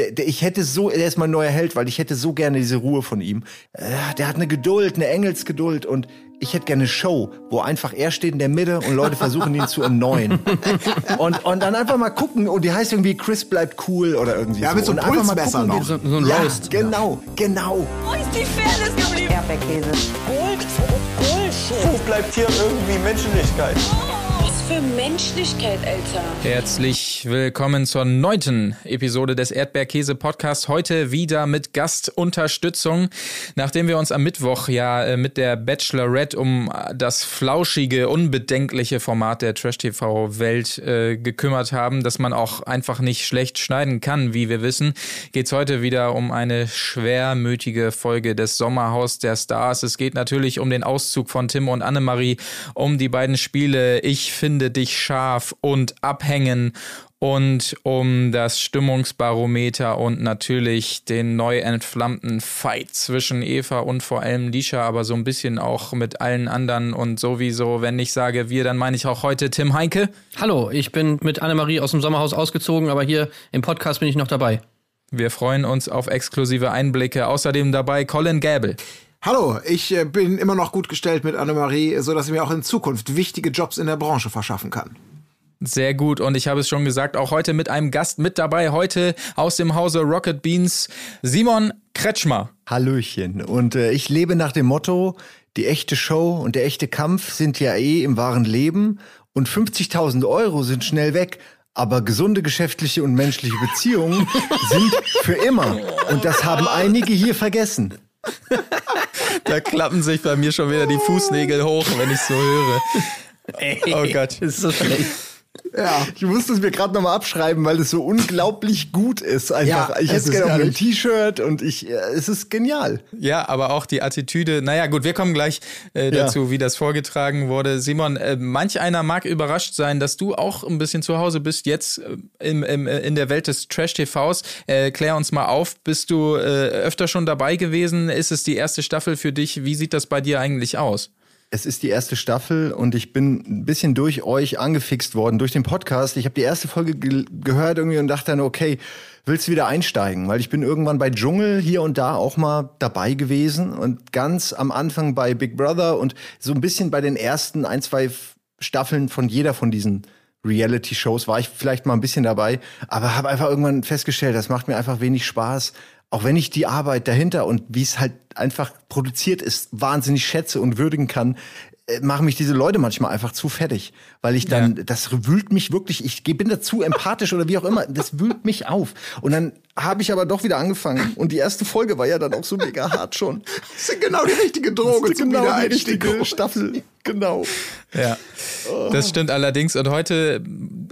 der, der, ich hätte so, er ist mein neuer Held, weil ich hätte so gerne diese Ruhe von ihm. Äh, der hat eine Geduld, eine Engelsgeduld und ich hätte gerne eine Show, wo einfach er steht in der Mitte und Leute versuchen ihn zu erneuern. Und, und dann einfach mal gucken, und die heißt irgendwie Chris bleibt cool oder irgendwie ja, so. mit so einem Pulsmesser noch. So, so ein ja, Roast. genau, genau. Wo ist die Fairness geblieben? Erdbeerkäse. Gold, Bullshit. Wo bleibt hier irgendwie Menschlichkeit? Was für Menschlichkeit, Alter. Herzlich willkommen zur neunten Episode des Erdbeerkäse Podcasts. Heute wieder mit Gastunterstützung. Nachdem wir uns am Mittwoch ja äh, mit der Bachelorette um das flauschige, unbedenkliche Format der Trash-TV-Welt äh, gekümmert haben, dass man auch einfach nicht schlecht schneiden kann, wie wir wissen, geht's heute wieder um eine schwermütige Folge des Sommerhaus der Stars. Es geht natürlich um den Auszug von Tim und Annemarie, um die beiden Spiele Ich finde dich scharf und Abhängen und um das Stimmungsbarometer und natürlich den neu entflammten Fight zwischen Eva und vor allem Lisha, aber so ein bisschen auch mit allen anderen und sowieso, wenn ich sage wir, dann meine ich auch heute Tim Heinke. Hallo, ich bin mit Annemarie aus dem Sommerhaus ausgezogen, aber hier im Podcast bin ich noch dabei. Wir freuen uns auf exklusive Einblicke. Außerdem dabei Colin Gäbel. Hallo, ich äh, bin immer noch gut gestellt mit Annemarie, so dass sie mir auch in Zukunft wichtige Jobs in der Branche verschaffen kann. Sehr gut und ich habe es schon gesagt, auch heute mit einem Gast mit dabei, heute aus dem Hause Rocket Beans, Simon Kretschmer. Hallöchen. Und äh, ich lebe nach dem Motto, die echte Show und der echte Kampf sind ja eh im wahren Leben und 50.000 Euro sind schnell weg. Aber gesunde geschäftliche und menschliche Beziehungen sind für immer. Und das haben einige hier vergessen. Da klappen sich bei mir schon wieder die Fußnägel hoch, wenn ich so höre. Oh Gott. Ist so schlecht. Ja. Ich musste es mir gerade nochmal abschreiben, weil es so unglaublich gut ist. Einfach. Ja, ich es hätte gerne auch ein. T-Shirt und ich, äh, es ist genial. Ja, aber auch die Attitüde. Naja, gut, wir kommen gleich äh, Ja. dazu, wie das vorgetragen wurde. Simon, äh, manch einer mag überrascht sein, dass du auch ein bisschen zu Hause bist, jetzt äh, im, im, äh, in der Welt des Trash-TVs. Äh, klär uns mal auf. Bist du äh, öfter schon dabei gewesen? Ist es die erste Staffel für dich? Wie sieht das bei dir eigentlich aus? Es ist die erste Staffel und ich bin ein bisschen durch euch angefixt worden, durch den Podcast. Ich habe die erste Folge ge gehört irgendwie und dachte dann, okay, willst du wieder einsteigen? Weil ich bin irgendwann bei Dschungel hier und da auch mal dabei gewesen und ganz am Anfang bei Big Brother und so ein bisschen bei den ersten ein, zwei Staffeln von jeder von diesen Reality-Shows war ich vielleicht mal ein bisschen dabei, aber habe einfach irgendwann festgestellt, das macht mir einfach wenig Spaß. Auch wenn ich die Arbeit dahinter und wie es halt einfach produziert ist, wahnsinnig schätze und würdigen kann, äh, machen mich diese Leute manchmal einfach zu fertig. Weil ich dann, Ja. das wühlt mich wirklich, ich bin da zu empathisch oder wie auch immer, das wühlt mich auf. Und dann habe ich aber doch wieder angefangen. Und die erste Folge war ja dann auch so mega hart schon. Das ist genau die richtige Droge zum genau die richtige Staffel. Genau. Ja, das stimmt allerdings. Und heute,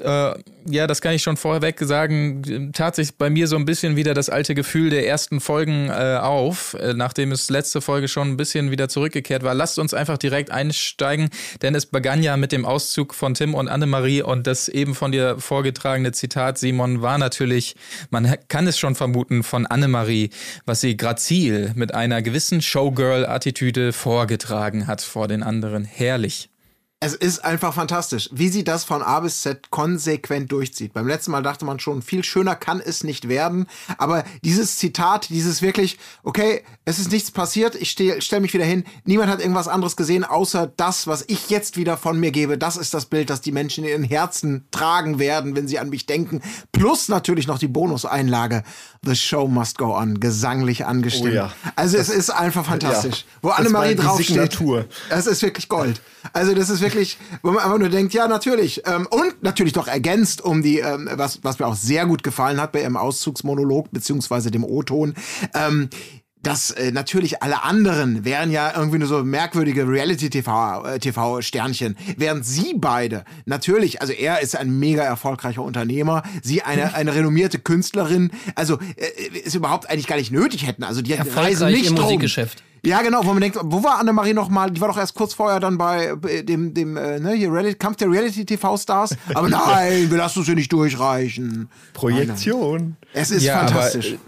äh, ja, das kann ich schon vorweg sagen, tat sich bei mir so ein bisschen wieder das alte Gefühl der ersten Folgen äh, auf, äh, nachdem es letzte Folge schon ein bisschen wieder zurückgekehrt war. Lasst uns einfach direkt einsteigen, denn es begann ja mit dem Auszug von Tim und Annemarie und das eben von dir vorgetragene Zitat, Simon, war natürlich, man kann es schon vermuten, von Annemarie, was sie grazil mit einer gewissen Showgirl-Attitüde vorgetragen hat vor den anderen. Herrlich. Es ist einfach fantastisch, wie sie das von A bis Z konsequent durchzieht. Beim letzten Mal dachte man schon, viel schöner kann es nicht werden. Aber dieses Zitat, dieses wirklich, okay, es ist nichts passiert, ich stell, stell mich wieder hin, niemand hat irgendwas anderes gesehen, außer das, was ich jetzt wieder von mir gebe. Das ist das Bild, das die Menschen in ihren Herzen tragen werden, wenn sie an mich denken. Plus natürlich noch die Bonuseinlage. The show must go on, gesanglich angestimmt. Oh ja. Also es ist einfach fantastisch. Wo Das Annemarie draufsteht. Signatur. Es ist wirklich Gold. Also das ist wirklich, wo man einfach nur denkt, ja natürlich. Ähm, und natürlich doch ergänzt um die, ähm, was, was mir auch sehr gut gefallen hat bei ihrem Auszugsmonolog beziehungsweise dem O-Ton. Ähm, dass äh, natürlich alle anderen wären ja irgendwie nur so merkwürdige Reality-TV-Sternchen, während sie beide natürlich, also er ist ein mega erfolgreicher Unternehmer, sie eine, eine renommierte Künstlerin, also äh, es überhaupt eigentlich gar nicht nötig hätten. Also die reisen nicht im drum. Musikgeschäft. Ja, genau, wo man denkt, wo war Annemarie noch mal? Die war doch erst kurz vorher dann bei äh, dem, dem äh, ne, hier Reality, Kampf der Reality-TV-Stars. Aber nein, wir lassen es hier nicht durchreichen. Projektion. Es ist Ja, aber, fantastisch. äh,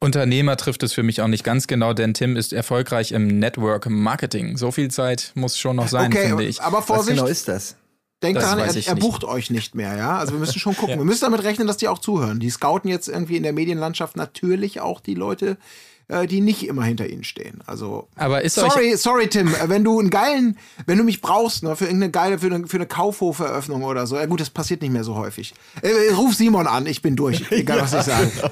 Unternehmer trifft es für mich auch nicht ganz genau, denn Tim ist erfolgreich im Network Marketing. So viel Zeit muss schon noch sein, okay, finde ich. aber Was Vorsicht. genau ist das? denkt daran, er, er nicht. bucht euch nicht mehr, ja. Also wir müssen schon gucken. Wir müssen damit rechnen, dass die auch zuhören. Die scouten jetzt irgendwie in der Medienlandschaft natürlich auch die Leute, äh, die nicht immer hinter ihnen stehen. Also Aber ist euch- sorry, sorry Tim, äh, wenn du einen geilen, wenn du mich brauchst, ne, für irgendeine geile, für eine, für eine Kaufhoferöffnung oder so. Ja gut, das passiert nicht mehr so häufig. Äh, ruf Simon an, ich bin durch, egal was ich sage.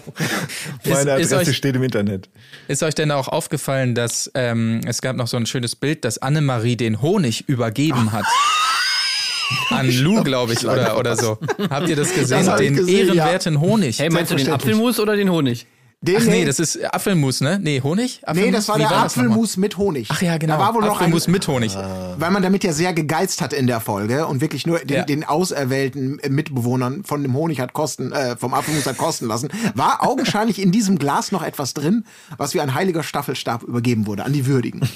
Meine ist Adresse euch- steht im Internet. Ist euch denn auch aufgefallen, dass ähm, es gab noch so ein schönes Bild, dass Annemarie den Honig übergeben hat? An Lou, glaube ich, oder, oder so. Habt ihr das gesehen? Das den gesehen, ja. ehrenwerten Honig. Hey, meinst du den. Apfelmus oder den Honig? Den, Ach nee, das ist Apfelmus, ne? Nee, Honig? nee, Apfelmus? das war Wie der das nochmal? Apfelmus mit Honig. Ach ja, genau. Da war wohl noch ein, Apfelmus mit Honig. weil man damit ja sehr gegeizt hat in der Folge und wirklich nur den, Ja. den auserwählten Mitbewohnern von dem Honig hat kosten, äh, vom Apfelmus hat kosten lassen, war augenscheinlich in diesem Glas noch etwas drin, was wie ein heiliger Staffelstab übergeben wurde an die Würdigen.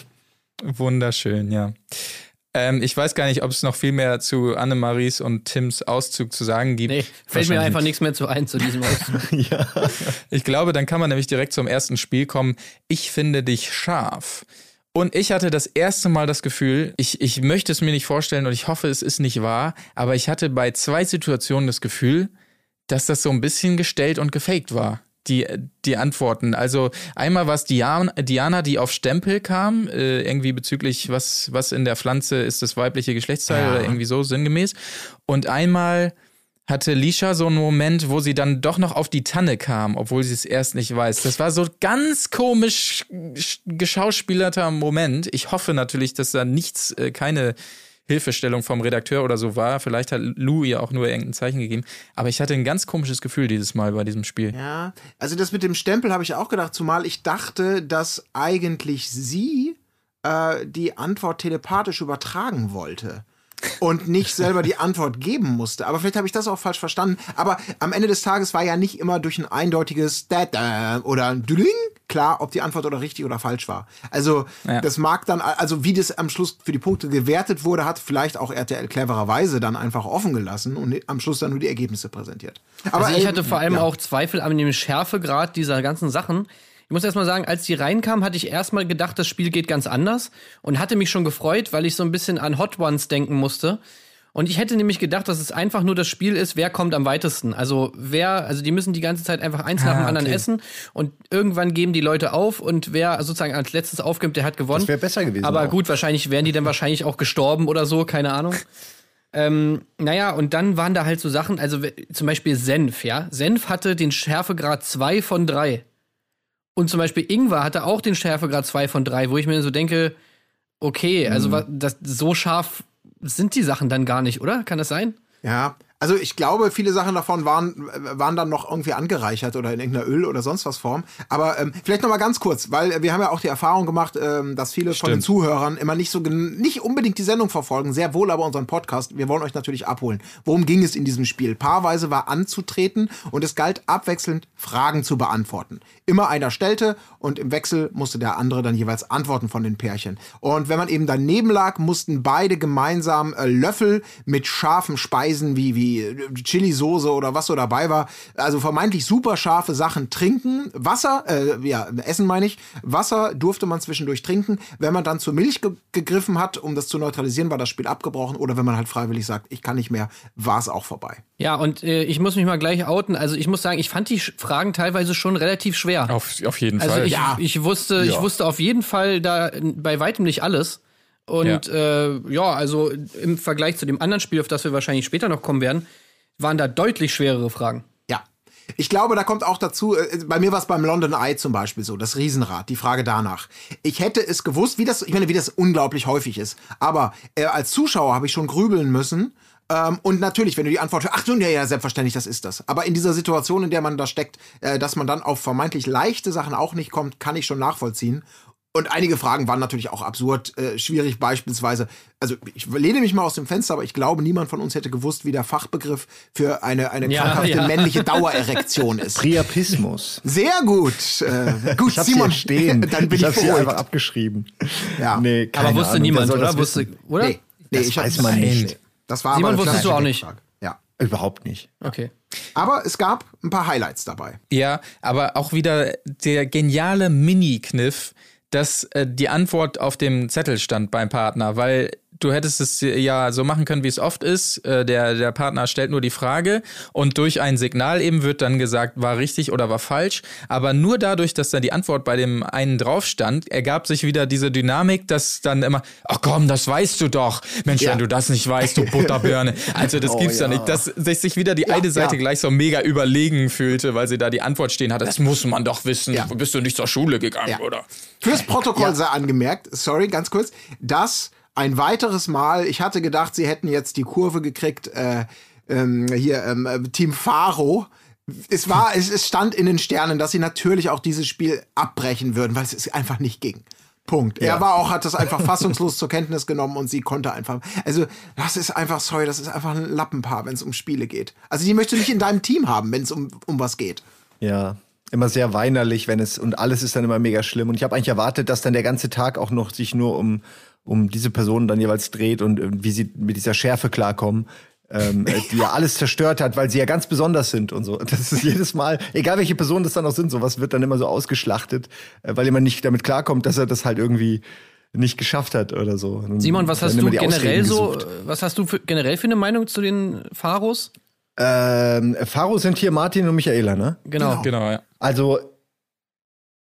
Wunderschön, ja. Ähm, ich weiß gar nicht, ob es noch viel mehr zu Annemaries und Tims Auszug zu sagen gibt. Nee, fällt mir einfach nichts mehr zu ein zu diesem Auszug. Ich glaube, dann kann man nämlich direkt zum ersten Spiel kommen. Ich finde dich scharf. Und ich hatte das erste Mal das Gefühl, ich, ich möchte es mir nicht vorstellen und ich hoffe, es ist nicht wahr, aber ich hatte bei zwei Situationen das Gefühl, dass das so ein bisschen gestellt und gefaked war. Die, die Antworten. Also einmal war es Diana, Diana, die auf Stempel kam, äh, irgendwie bezüglich, was, was in der Pflanze ist das weibliche Geschlechtsteil Ja. oder irgendwie so sinngemäß. Und einmal hatte Lisha so einen Moment, wo sie dann doch noch auf die Tanne kam, obwohl sie es erst nicht weiß. Das war so ganz komisch sch- geschauspielerter Moment. Ich hoffe natürlich, dass da nichts, äh, keine Hilfestellung vom Redakteur oder so war. Vielleicht hat Lou ihr auch nur irgendein Zeichen gegeben. Aber ich hatte ein ganz komisches Gefühl dieses Mal bei diesem Spiel. Ja, also das mit dem Stempel habe ich auch gedacht, zumal ich dachte, dass eigentlich sie äh, die Antwort telepathisch übertragen wollte. Und nicht selber die Antwort geben musste. Aber vielleicht habe ich das auch falsch verstanden. Aber am Ende des Tages war ja nicht immer durch ein eindeutiges Da-da oder ein Düling klar, ob die Antwort oder richtig oder falsch war. Also Ja. das mag dann, also wie das am Schluss für die Punkte gewertet wurde, hat vielleicht auch RTL clevererweise dann einfach offen gelassen und am Schluss dann nur die Ergebnisse präsentiert. Aber Also ich hatte vor allem ja. auch Zweifel an dem Schärfegrad dieser ganzen Sachen. Ich muss erst mal sagen, als die reinkamen, hatte ich erstmal gedacht, das Spiel geht ganz anders und hatte mich schon gefreut, weil ich so ein bisschen an Hot Ones denken musste. Und ich hätte nämlich gedacht, dass es einfach nur das Spiel ist, wer kommt am weitesten. Also wer, also die müssen die ganze Zeit einfach eins nach dem anderen okay. essen und irgendwann geben die Leute auf und wer sozusagen als letztes aufgibt, der hat gewonnen. Das wär besser gewesen Aber auch. gut, wahrscheinlich wären die dann wahrscheinlich auch gestorben oder so, keine Ahnung. Ähm, naja, und dann waren da halt so Sachen, also zum Beispiel Senf, ja. Senf hatte den Schärfegrad 2 von 3. Und zum Beispiel Ingwer hatte auch den Schärfegrad 2 von 3, wo ich mir so denke, okay, also Mhm. das, so scharf sind die Sachen dann gar nicht, oder? Kann das sein? Ja, also ich glaube, viele Sachen davon waren, waren dann noch irgendwie angereichert oder in irgendeiner Öl- oder sonst was Form. Aber ähm, vielleicht noch mal ganz kurz, weil wir haben ja auch die Erfahrung gemacht, ähm, dass viele von den Stimmt. Zuhörern immer nicht so nicht unbedingt die Sendung verfolgen, sehr wohl aber unseren Podcast. Wir wollen euch natürlich abholen. Worum ging es in diesem Spiel? Paarweise war anzutreten und es galt abwechselnd Fragen zu beantworten. Immer einer stellte und im Wechsel musste der andere dann jeweils antworten von den Pärchen. Und wenn man eben daneben lag, mussten beide gemeinsam äh, Löffel mit scharfen Speisen wie, wie Chili-Soße oder was so dabei war, also vermeintlich super scharfe Sachen trinken. Wasser, äh, ja, Essen meine ich. Wasser durfte man zwischendurch trinken. Wenn man dann zur Milch ge gegriffen hat, um das zu neutralisieren, war das Spiel abgebrochen. Oder wenn man halt freiwillig sagt, ich kann nicht mehr, war es auch vorbei. Ja, und äh, ich muss mich mal gleich outen. Also ich muss sagen, ich fand die Fragen teilweise schon relativ schwer. Auf, auf jeden Also Fall. ich, Ja. ich wusste, ich wusste auf jeden Fall da bei weitem nicht alles. Und ja. Äh, ja, also im Vergleich zu dem anderen Spiel, auf das wir wahrscheinlich später noch kommen werden, waren da deutlich schwerere Fragen. Ja. Ich glaube, da kommt auch dazu, äh, bei mir war es beim London Eye zum Beispiel so, das Riesenrad, die Frage danach. Ich hätte es gewusst, wie das, ich meine, wie das unglaublich häufig ist. Aber äh, als Zuschauer habe ich schon grübeln müssen. Ähm, und natürlich, wenn du die Antwort hörst, ach du, ja, ja, selbstverständlich, das ist das. Aber in dieser Situation, in der man da steckt, äh, dass man dann auf vermeintlich leichte Sachen auch nicht kommt, kann ich schon nachvollziehen. Und einige Fragen waren natürlich auch absurd äh, schwierig, beispielsweise. Also ich lehne mich mal aus dem Fenster, aber ich glaube, niemand von uns hätte gewusst, wie der Fachbegriff für eine, eine Ja, krankhafte ja. männliche Dauererektion ist. Priapismus. Sehr gut. Äh, gut, Ich Simon. hier stehen. Dann bin ich ich, hab's hier einfach abgeschrieben. Ja. Nee, keine Aber wusste Ahnung, niemand, oder? das Wusste, oder? Nee, nee, Das ich weiß man nicht. Das war Simon, wusstest du auch nicht? Frage. Ja. Überhaupt nicht. Okay. Aber es gab ein paar Highlights dabei. Ja, aber auch wieder der geniale Mini-Kniff, dass äh, die Antwort auf dem Zettel stand beim Partner, weil du hättest es ja so machen können, wie es oft ist. Äh, der, der Partner stellt nur die Frage und durch ein Signal eben wird dann gesagt, war richtig oder war falsch. Aber nur dadurch, dass dann die Antwort bei dem einen drauf stand, ergab sich wieder diese Dynamik, dass dann immer, ach komm, das weißt du doch. Mensch, Ja. wenn du das nicht weißt, du Butterbirne. Also das Oh, gibt's ja ja. nicht. Dass sich wieder die eine Seite ja. gleich so mega überlegen fühlte, weil sie da die Antwort stehen hatte. Das muss man doch wissen. Ja. Bist du nicht zur Schule gegangen, Ja. oder? Fürs Protokoll sei angemerkt, sorry, ganz kurz, dass ein weiteres Mal, ich hatte gedacht, sie hätten jetzt die Kurve gekriegt, äh, ähm, hier ähm, äh, Team Faro. Es war, es, es stand in den Sternen, dass sie natürlich auch dieses Spiel abbrechen würden, weil es einfach nicht ging. Punkt. Er Ja. war auch, hat das einfach fassungslos zur Kenntnis genommen und sie konnte einfach. Also, das ist einfach, sorry, das ist einfach ein Lappenpaar, wenn es um Spiele geht. Also, die möchte nicht in deinem Team haben, wenn es um, um was geht. Ja. Immer sehr weinerlich, wenn es und alles ist dann immer mega schlimm. Und ich habe eigentlich erwartet, dass dann der ganze Tag auch noch sich nur um, um diese Person dann jeweils dreht und äh, wie sie mit dieser Schärfe klarkommen, ähm, äh, die ja alles zerstört hat, weil sie ja ganz besonders sind und so. Das ist jedes Mal, egal welche Personen das dann auch sind, sowas wird dann immer so ausgeschlachtet, äh, weil jemand nicht damit klarkommt, dass er das halt irgendwie nicht geschafft hat oder so. Simon, was hast du generell so, was hast du für, generell für eine Meinung zu den Pharos? Ähm, Faro sind hier Martin und Michaela, ne? Genau. Genau, ja. Also,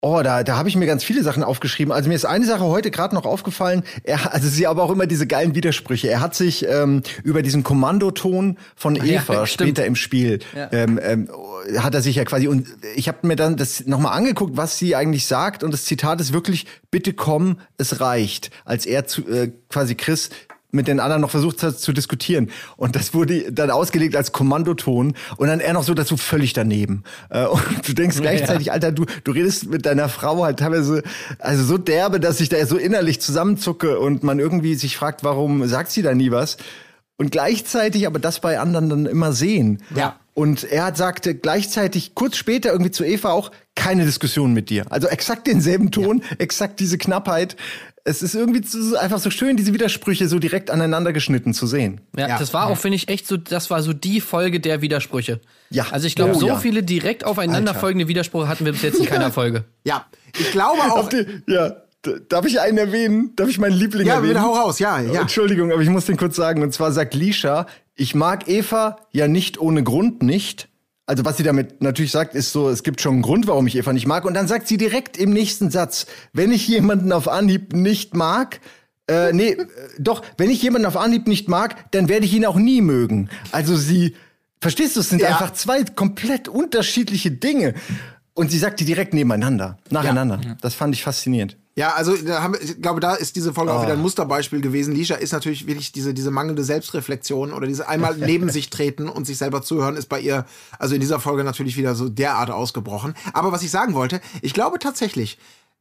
oh, da, da habe ich mir ganz viele Sachen aufgeschrieben. Also mir ist eine Sache heute gerade noch aufgefallen. Er, also sie aber auch immer diese geilen Widersprüche. Er hat sich ähm, über diesen Kommandoton von ja, Eva stimmt. später im Spiel Ja. ähm, ähm, hat er sich ja quasi und ich habe mir dann das nochmal angeguckt, was sie eigentlich sagt und das Zitat ist wirklich: Bitte komm, es reicht. Als er zu äh, quasi Chris mit den anderen noch versucht hat zu diskutieren. Und das wurde dann ausgelegt als Kommandoton und dann er noch so dazu völlig daneben. Äh, Und du denkst gleichzeitig, Alter, du, du redest mit deiner Frau halt teilweise also so derbe, dass ich da so innerlich zusammenzucke und man irgendwie sich fragt, warum sagt sie da nie was? Und gleichzeitig aber das bei anderen dann immer sehen. Ja. Und er hat sagte gleichzeitig kurz später irgendwie zu Eva auch keine Diskussion mit dir. Also exakt denselben Ton, exakt diese Knappheit. Es ist irgendwie so, einfach so schön, diese Widersprüche so direkt aneinander geschnitten zu sehen. Ja, Ja. das war auch, finde ich, echt so, das war so die Folge der Widersprüche. Ja. Also ich glaube, Oh, so ja. viele direkt aufeinanderfolgende Widersprüche hatten wir bis jetzt in keiner Folge. Ja, ich glaube auch. Ihr- ja, darf ich einen erwähnen? Darf ich meinen Liebling Ja, erwähnen? bitte hau raus, ja, ja. Entschuldigung, aber ich muss den kurz sagen. Und zwar sagt Lisha, ich mag Eva ja nicht ohne Grund nicht. Also was sie damit natürlich sagt, ist so, es gibt schon einen Grund, warum ich Eva nicht mag. Und dann sagt sie direkt im nächsten Satz, wenn ich jemanden auf Anhieb nicht mag, äh, nee, äh, doch, wenn ich jemanden auf Anhieb nicht mag, dann werde ich ihn auch nie mögen. Also sie, verstehst du, es sind Ja. einfach zwei komplett unterschiedliche Dinge. Und sie sagt die direkt nebeneinander, nacheinander. Das fand ich faszinierend. Ja, also haben, ich glaube, da ist diese Folge auch Ah. wieder ein Musterbeispiel gewesen. Lisha ist natürlich wirklich diese, diese mangelnde Selbstreflexion oder diese einmal neben sich treten und sich selber zuhören, ist bei ihr, also in dieser Folge natürlich wieder so derart ausgebrochen. Aber was ich sagen wollte, ich glaube tatsächlich,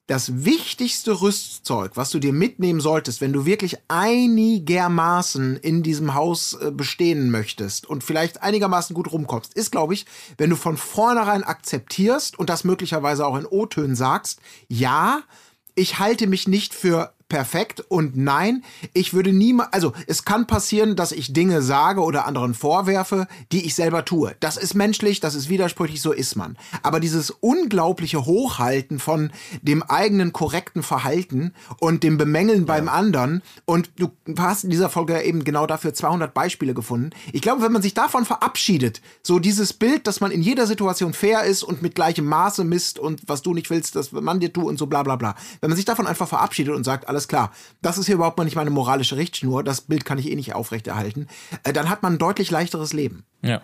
das wichtigste Rüstzeug, was du dir mitnehmen solltest, wenn du wirklich einigermaßen in diesem Haus äh, bestehen möchtest und vielleicht einigermaßen gut rumkommst, ist, glaube ich, wenn du von vornherein akzeptierst und das möglicherweise auch in O-Tönen sagst, ja, ich halte mich nicht für perfekt und nein, ich würde niemals, also es kann passieren, dass ich Dinge sage oder anderen vorwerfe, die ich selber tue. Das ist menschlich, das ist widersprüchlich, so ist man. Aber dieses unglaubliche Hochhalten von dem eigenen korrekten Verhalten und dem Bemängeln beim anderen und du hast in dieser Folge eben genau dafür 200 Beispiele gefunden. Ich glaube, wenn man sich davon verabschiedet, so dieses Bild, dass man in jeder Situation fair ist und mit gleichem Maße misst und was du nicht willst, dass man dir tut und so bla bla bla. Wenn man sich davon einfach verabschiedet und sagt, alles klar, das ist hier überhaupt mal nicht meine moralische Richtschnur, das Bild kann ich eh nicht aufrechterhalten, äh, dann hat man ein deutlich leichteres Leben. Ja.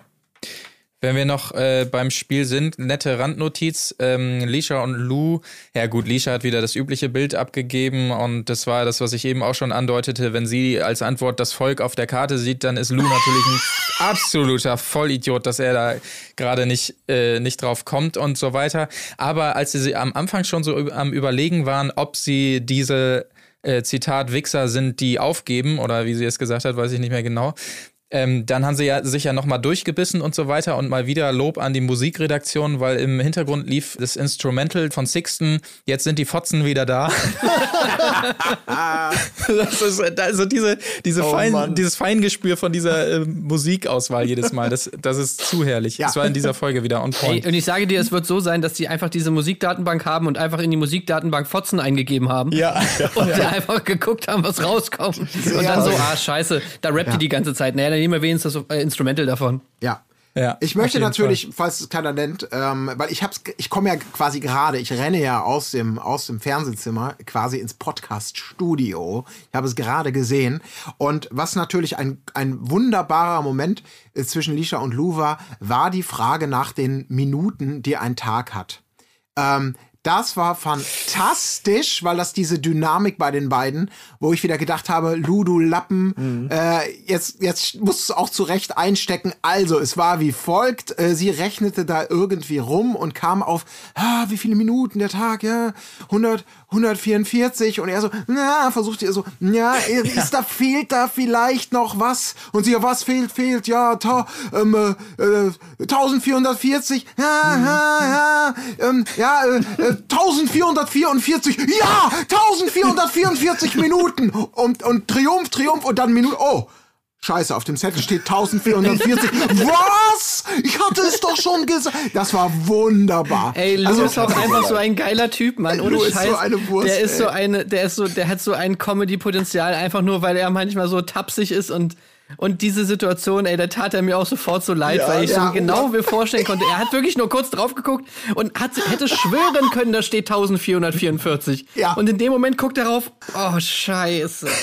Wenn wir noch äh, beim Spiel sind, nette Randnotiz, ähm, Lisha und Lou, ja gut, Lisha hat wieder das übliche Bild abgegeben und das war das, was ich eben auch schon andeutete, wenn sie als Antwort das Volk auf der Karte sieht, dann ist Lou natürlich ein absoluter Vollidiot, dass er da gerade nicht, äh, nicht drauf kommt und so weiter. Aber als sie am Anfang schon so am Überlegen waren, ob sie diese äh, Zitat Wichser sind, die aufgeben, oder wie sie es gesagt hat, weiß ich nicht mehr genau, Ähm, dann haben sie ja sich ja nochmal durchgebissen und so weiter und mal wieder Lob an die Musikredaktion, weil im Hintergrund lief das Instrumental von Sixten. Jetzt sind die Fotzen wieder da. das ist, also diese, diese Oh Fein, Mann. dieses Feingespür von dieser äh, Musikauswahl jedes Mal, das, das ist zu herrlich. Ja. Das war in dieser Folge wieder on point. und ich sage dir, es wird so sein, dass die einfach diese Musikdatenbank haben und einfach in die Musikdatenbank Fotzen eingegeben haben. ja. Und die einfach geguckt haben, was rauskommt. Und dann so, ah, scheiße, da rappt die die ganze Zeit. Naja, dann nehmen wir wenigstens das äh, Instrumental davon. Ja. Ja, ich möchte natürlich, falls es keiner nennt, ähm, weil ich hab's, ich komme ja quasi gerade, ich renne ja aus dem aus dem Fernsehzimmer quasi ins Podcast-Studio. Ich habe es gerade gesehen und was natürlich ein ein wunderbarer Moment äh, zwischen Lisha und Lou war, war die Frage nach den Minuten, die ein Tag hat. Ähm, das war fantastisch, weil das diese Dynamik bei den beiden, wo ich wieder gedacht habe, Lu, du Lappen, äh, jetzt, jetzt musst du es auch zurecht einstecken. Also, es war wie folgt. Äh, sie rechnete da irgendwie rum und kam auf, ah, wie viele Minuten der Tag, ja, 100, 144 und er so, na, versucht ihr so, ja, ist da, fehlt da vielleicht noch was? Und sie, ja, was fehlt, fehlt, ja, ta, ähm, äh, äh, 1440, ja, ja, ja, ähm, ja, äh, äh, 1444, ja, 1444 Minuten und, und Triumph, Triumph und dann Minute, oh. Scheiße, auf dem Zettel steht 1440. Was? Schon gesagt. Das war wunderbar. Ey, Lou Also- ist auch einfach so ein geiler Typ, Mann. Ohne Lou ist Scheiß. so eine Wurst, der ist so eine, der ist so, der hat so ein Comedy-Potenzial, einfach nur, weil er manchmal so tapsig ist und und diese Situation, ey, da tat er mir auch sofort so leid, weil ich ja, so genau mir vorstellen konnte, er hat wirklich nur kurz drauf geguckt und hat, hätte schwören können, da steht 1444. Ja. Und in dem Moment guckt er rauf, oh, scheiße.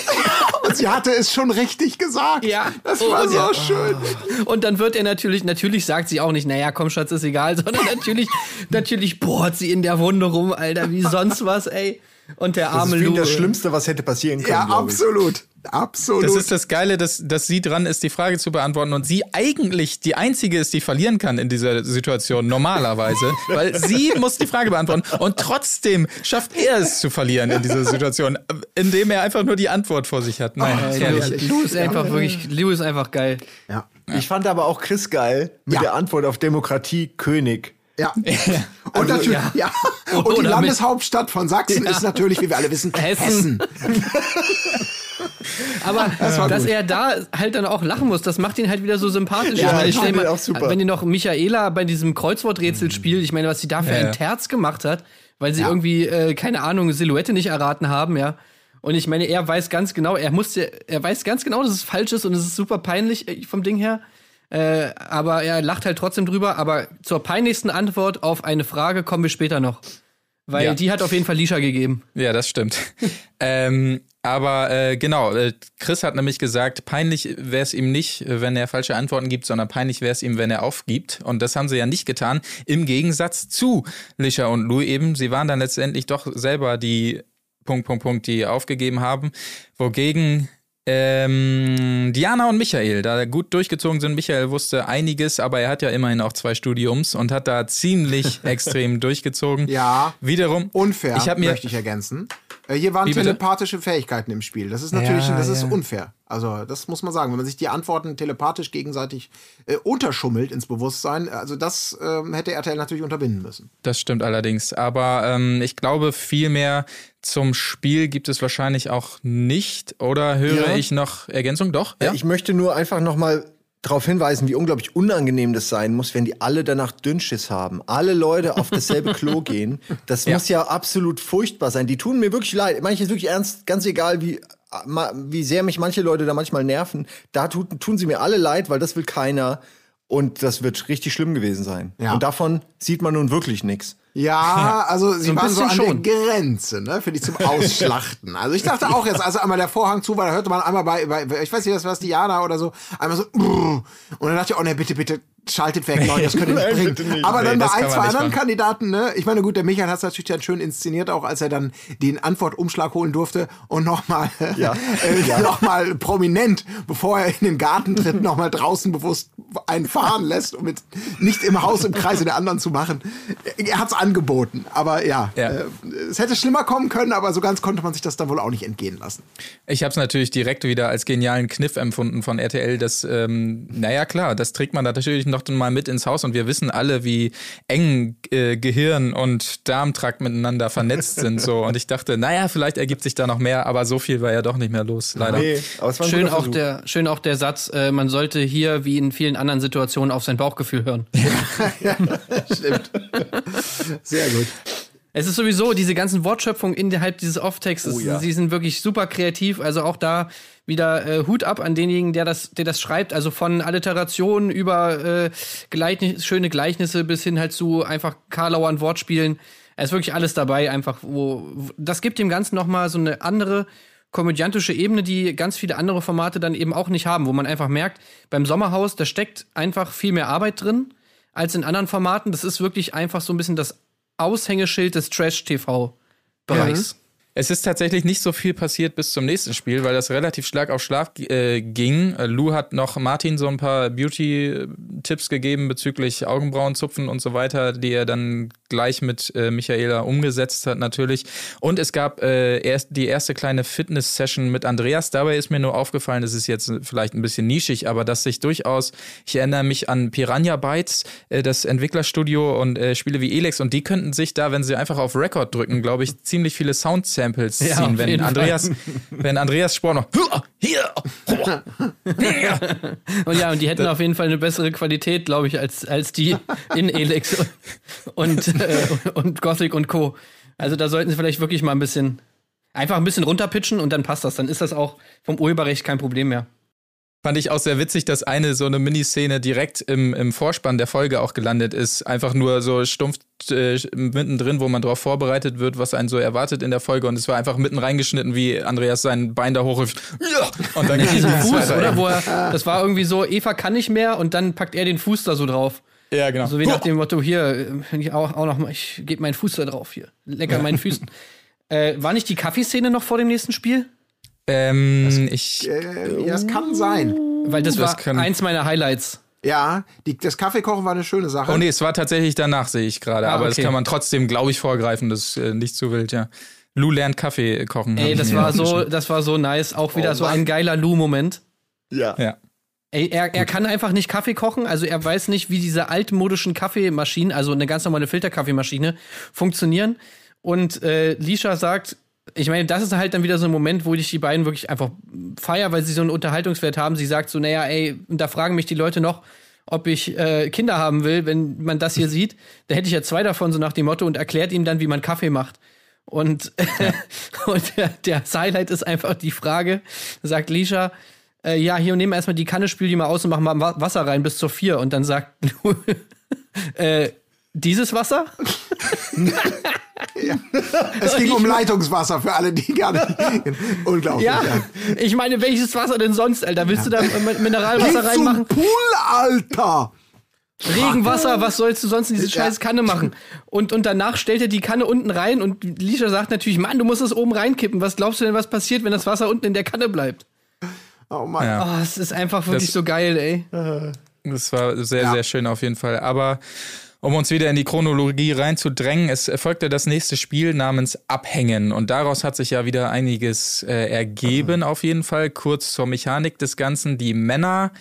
Und sie hatte es schon richtig gesagt. Ja. Das Oh, war so ja. schön. Und dann wird er natürlich, natürlich sagt sie auch nicht, naja, komm, Schatz, ist egal, sondern natürlich, natürlich bohrt sie in der Wunde rum, Alter, wie sonst was, ey. Und der Das arme ist für ihn Lou. das Schlimmste, was hätte passieren können. Ja, glaub ich. Absolut. Das ist das Geile, dass, dass sie dran ist, die Frage zu beantworten und sie eigentlich die Einzige ist, die verlieren kann in dieser Situation, normalerweise. weil sie muss die Frage beantworten und trotzdem schafft er es zu verlieren in dieser Situation, indem er einfach nur die Antwort vor sich hat. Nein, Ey, herrlich. Lou, ist einfach wirklich, Lou ist einfach geil. ja. Ich fand aber auch Chris geil mit Ja. der Antwort auf Demokratie König. Ja. Und natürlich, ja. Und die Oder Landeshauptstadt von Sachsen Ja. ist natürlich, wie wir alle wissen, Hessen. Hessen. Aber war dass gut. er da halt dann auch lachen muss, das macht ihn halt wieder so sympathisch. Ja, ich meine, ich fand mal, auch super. wenn ihr noch Michaela bei diesem Kreuzworträtsel spielt, ich meine, was sie da für Ja, ja. ein Terz gemacht hat, weil sie Ja. irgendwie, äh, keine Ahnung, Silhouette nicht erraten haben, ja. Und ich meine, er weiß ganz genau, er musste, er weiß ganz genau, dass es falsch ist und es ist super peinlich äh, vom Ding her. Äh, aber er lacht halt trotzdem drüber. Aber zur peinlichsten Antwort auf eine Frage kommen wir später noch. Weil Ja. die hat auf jeden Fall Lisha gegeben. Ja, das stimmt. ähm, aber äh, genau, äh, Chris hat nämlich gesagt, peinlich wäre es ihm nicht, wenn er falsche Antworten gibt, sondern peinlich wäre es ihm, wenn er aufgibt. Und das haben sie ja nicht getan. Im Gegensatz zu Lisha und Lou eben. Sie waren dann letztendlich doch selber die Punkt, Punkt, Punkt, die aufgegeben haben. Wogegen ähm, Diana und Michael da gut durchgezogen sind. Michael wusste einiges, aber er hat ja immerhin auch zwei Studiums und hat da ziemlich extrem durchgezogen. Ja. Wiederum. Unfair, Ich mir- möchte ich ergänzen. Äh, Hier waren Wie bitte? telepathische Fähigkeiten im Spiel. Das ist natürlich, Ja, das ist ja. unfair. Also, das muss man sagen. Wenn man sich die Antworten telepathisch gegenseitig äh, unterschummelt ins Bewusstsein, also das ähm, hätte RTL natürlich unterbinden müssen. Das stimmt allerdings. Aber ähm, ich glaube, viel mehr zum Spiel gibt es wahrscheinlich auch nicht. Oder höre Ja. ich noch Ergänzung? Doch? Ja. Ich möchte nur einfach noch mal darauf hinweisen, wie unglaublich unangenehm das sein muss, wenn die alle danach Dünnschiss haben. Alle Leute auf dasselbe Klo gehen. Das muss ja absolut furchtbar sein. Die tun mir wirklich leid. Manche ist wirklich ernst, ganz egal, wie, wie sehr mich manche Leute da manchmal nerven. Da tun, tun sie mir alle leid, weil das will keiner. Und das wird richtig schlimm gewesen sein. Ja. Und davon sieht man nun wirklich nichts. Ja, also sie ein waren so an bisschen der schon. Grenze, ne, für die zum Ausschlachten. Also ich dachte auch jetzt, als einmal der Vorhang zu war, da hörte man einmal bei, bei ich weiß nicht, was war es, Diana oder so, einmal so, und dann dachte ich, oh ne, bitte, bitte, schaltet weg, Leute, das könnt ihr nicht Nein, bringen. nicht. Aber Nee, dann bei das ein, zwei anderen machen. Kandidaten, ne? Ich meine, gut, der Michael hat es natürlich dann schön inszeniert, auch als er dann den Antwortumschlag holen durfte und nochmal Ja. äh, Ja. noch mal prominent, bevor er in den Garten tritt, nochmal draußen bewusst einen fahren lässt, um mit nicht im Haus im Kreise der anderen zu machen. Er hat es angeboten, aber ja, Ja. Äh, es hätte schlimmer kommen können, aber so ganz konnte man sich das dann wohl auch nicht entgehen lassen. Ich habe es natürlich direkt wieder als genialen Kniff empfunden von RTL. Das, ähm, naja klar, das trägt man da natürlich noch mal mit ins Haus und wir wissen alle, wie eng äh, Gehirn und Darmtrakt miteinander vernetzt sind. So und ich dachte, naja, vielleicht ergibt sich da noch mehr, aber so viel war ja doch nicht mehr los, leider. Nee, aber es war ein Schön auch, der, schön auch der Satz, äh, man sollte hier wie in vielen anderen Situationen auf sein Bauchgefühl hören. Stimmt. Sehr gut. Es ist sowieso diese ganzen Wortschöpfungen innerhalb dieses Off-Textes, Oh ja. sie sind wirklich super kreativ. Also auch da wieder äh, Hut ab an denjenigen, der das, der das schreibt. Also von Alliterationen über äh, Gleichnis, schöne Gleichnisse bis hin halt zu einfach Karlauern Wortspielen. Es ist wirklich alles dabei, einfach wo, wo das gibt dem Ganzen noch mal so eine andere komödiantische Ebene, die ganz viele andere Formate dann eben auch nicht haben, wo man einfach merkt, beim Sommerhaus, da steckt einfach viel mehr Arbeit drin als in anderen Formaten. Das ist wirklich einfach so ein bisschen das Aushängeschild des Trash-TV-Bereichs. Es ist tatsächlich nicht so viel passiert bis zum nächsten Spiel, weil das relativ stark auf Schlaf äh, ging. Äh, Lou hat noch Martin so ein paar Beauty-Tipps gegeben bezüglich Augenbrauenzupfen und so weiter, die er dann gleich mit äh, Michaela umgesetzt hat natürlich. Und es gab äh, erst die erste kleine Fitness-Session mit Andreas. Dabei ist mir nur aufgefallen, das ist jetzt vielleicht ein bisschen nischig, aber dass sich durchaus, ich erinnere mich an Piranha Bytes, äh, das Entwicklerstudio und äh, Spiele wie Elex und die könnten sich da, wenn sie einfach auf Record drücken, glaube ich, ziemlich viele Sound-Samples Ja, ziehen, wenn Andreas, wenn Andreas Spohr noch hier, hier, Und ja, und die hätten auf jeden Fall eine bessere Qualität, glaube ich, als, als die in Elex und, äh, und Gothic und Co. Also da sollten sie vielleicht wirklich mal ein bisschen, einfach ein bisschen runterpitchen und dann passt das. Dann ist das auch vom Urheberrecht kein Problem mehr. Fand ich auch sehr witzig, dass eine so eine Miniszene direkt im, im Vorspann der Folge auch gelandet ist. Einfach nur so stumpf äh, mittendrin, wo man darauf vorbereitet wird, was einen so erwartet in der Folge. Und es war einfach mitten reingeschnitten, wie Andreas sein Bein da hochhilft. Ja! Und dann Diesen ging's Fuß, oder? Wo er, das war irgendwie so, Eva kann nicht mehr und dann packt er den Fuß da so drauf. Ja, genau. So wie nach dem Motto, hier, ich auch, auch noch mal, ich gebe meinen Fuß da drauf hier. Lecker meinen Füßen. Äh, war nicht die Kaffeeszene noch vor dem nächsten Spiel? Ähm, ich, Äh, ja, das kann sein. Weil das, Das war kann- eins meiner Highlights. Ja, die, das Kaffeekochen war eine schöne Sache. oh nee, es war tatsächlich danach, sehe ich gerade. Ah, Aber das okay. kann man trotzdem, glaube ich, vorgreifen. Das ist äh, nicht zu wild, ja. Lou lernt Kaffee kochen. Ey, das war so, das war so nice. Auch wieder Oh so ein geiler Lou-Moment. Ja. Ja. Ey, er, er kann einfach nicht Kaffee kochen, also er weiß nicht, wie diese altmodischen Kaffeemaschinen, also eine ganz normale Filterkaffeemaschine, funktionieren. Und äh, Lisha sagt, ich meine, das ist halt dann wieder so ein Moment, wo ich die beiden wirklich einfach feier, weil sie so einen Unterhaltungswert haben. Sie sagt so, naja, ey, und da fragen mich die Leute noch, ob ich äh, Kinder haben will, wenn man das hier sieht. Da hätte ich ja zwei davon, so nach dem Motto, und erklärt ihm dann, wie man Kaffee macht. Und, und der, der Highlight ist einfach die Frage, sagt Lisha, äh, ja, hier nehmen wir erstmal die Kanne, spül die mal aus und machen mal Wa- Wasser rein bis zur vier. Und dann sagt Lou, äh, dieses Wasser? es ging um Leitungswasser für alle, die gar nicht. Unglaublich. Ja, ich meine, welches Wasser denn sonst, Alter? Willst du da äh, Mineralwasser Geh reinmachen? zum Pool, Alter! Regenwasser, was sollst du sonst in diese Ja. scheiß Kanne machen? Und, und danach stellt er die Kanne unten rein und Lisha sagt natürlich, Mann, du musst es oben reinkippen. Was glaubst du denn, was passiert, wenn das Wasser unten in der Kanne bleibt? Oh Mann. Ja. Oh, es ist einfach wirklich Das- so geil, ey. Das war sehr, Ja. sehr schön auf jeden Fall. Aber um uns wieder in die Chronologie reinzudrängen, es erfolgte das nächste Spiel namens Abhängen. Und daraus hat sich ja wieder einiges äh, ergeben, auf jeden Fall. Kurz zur Mechanik des Ganzen. Die Männer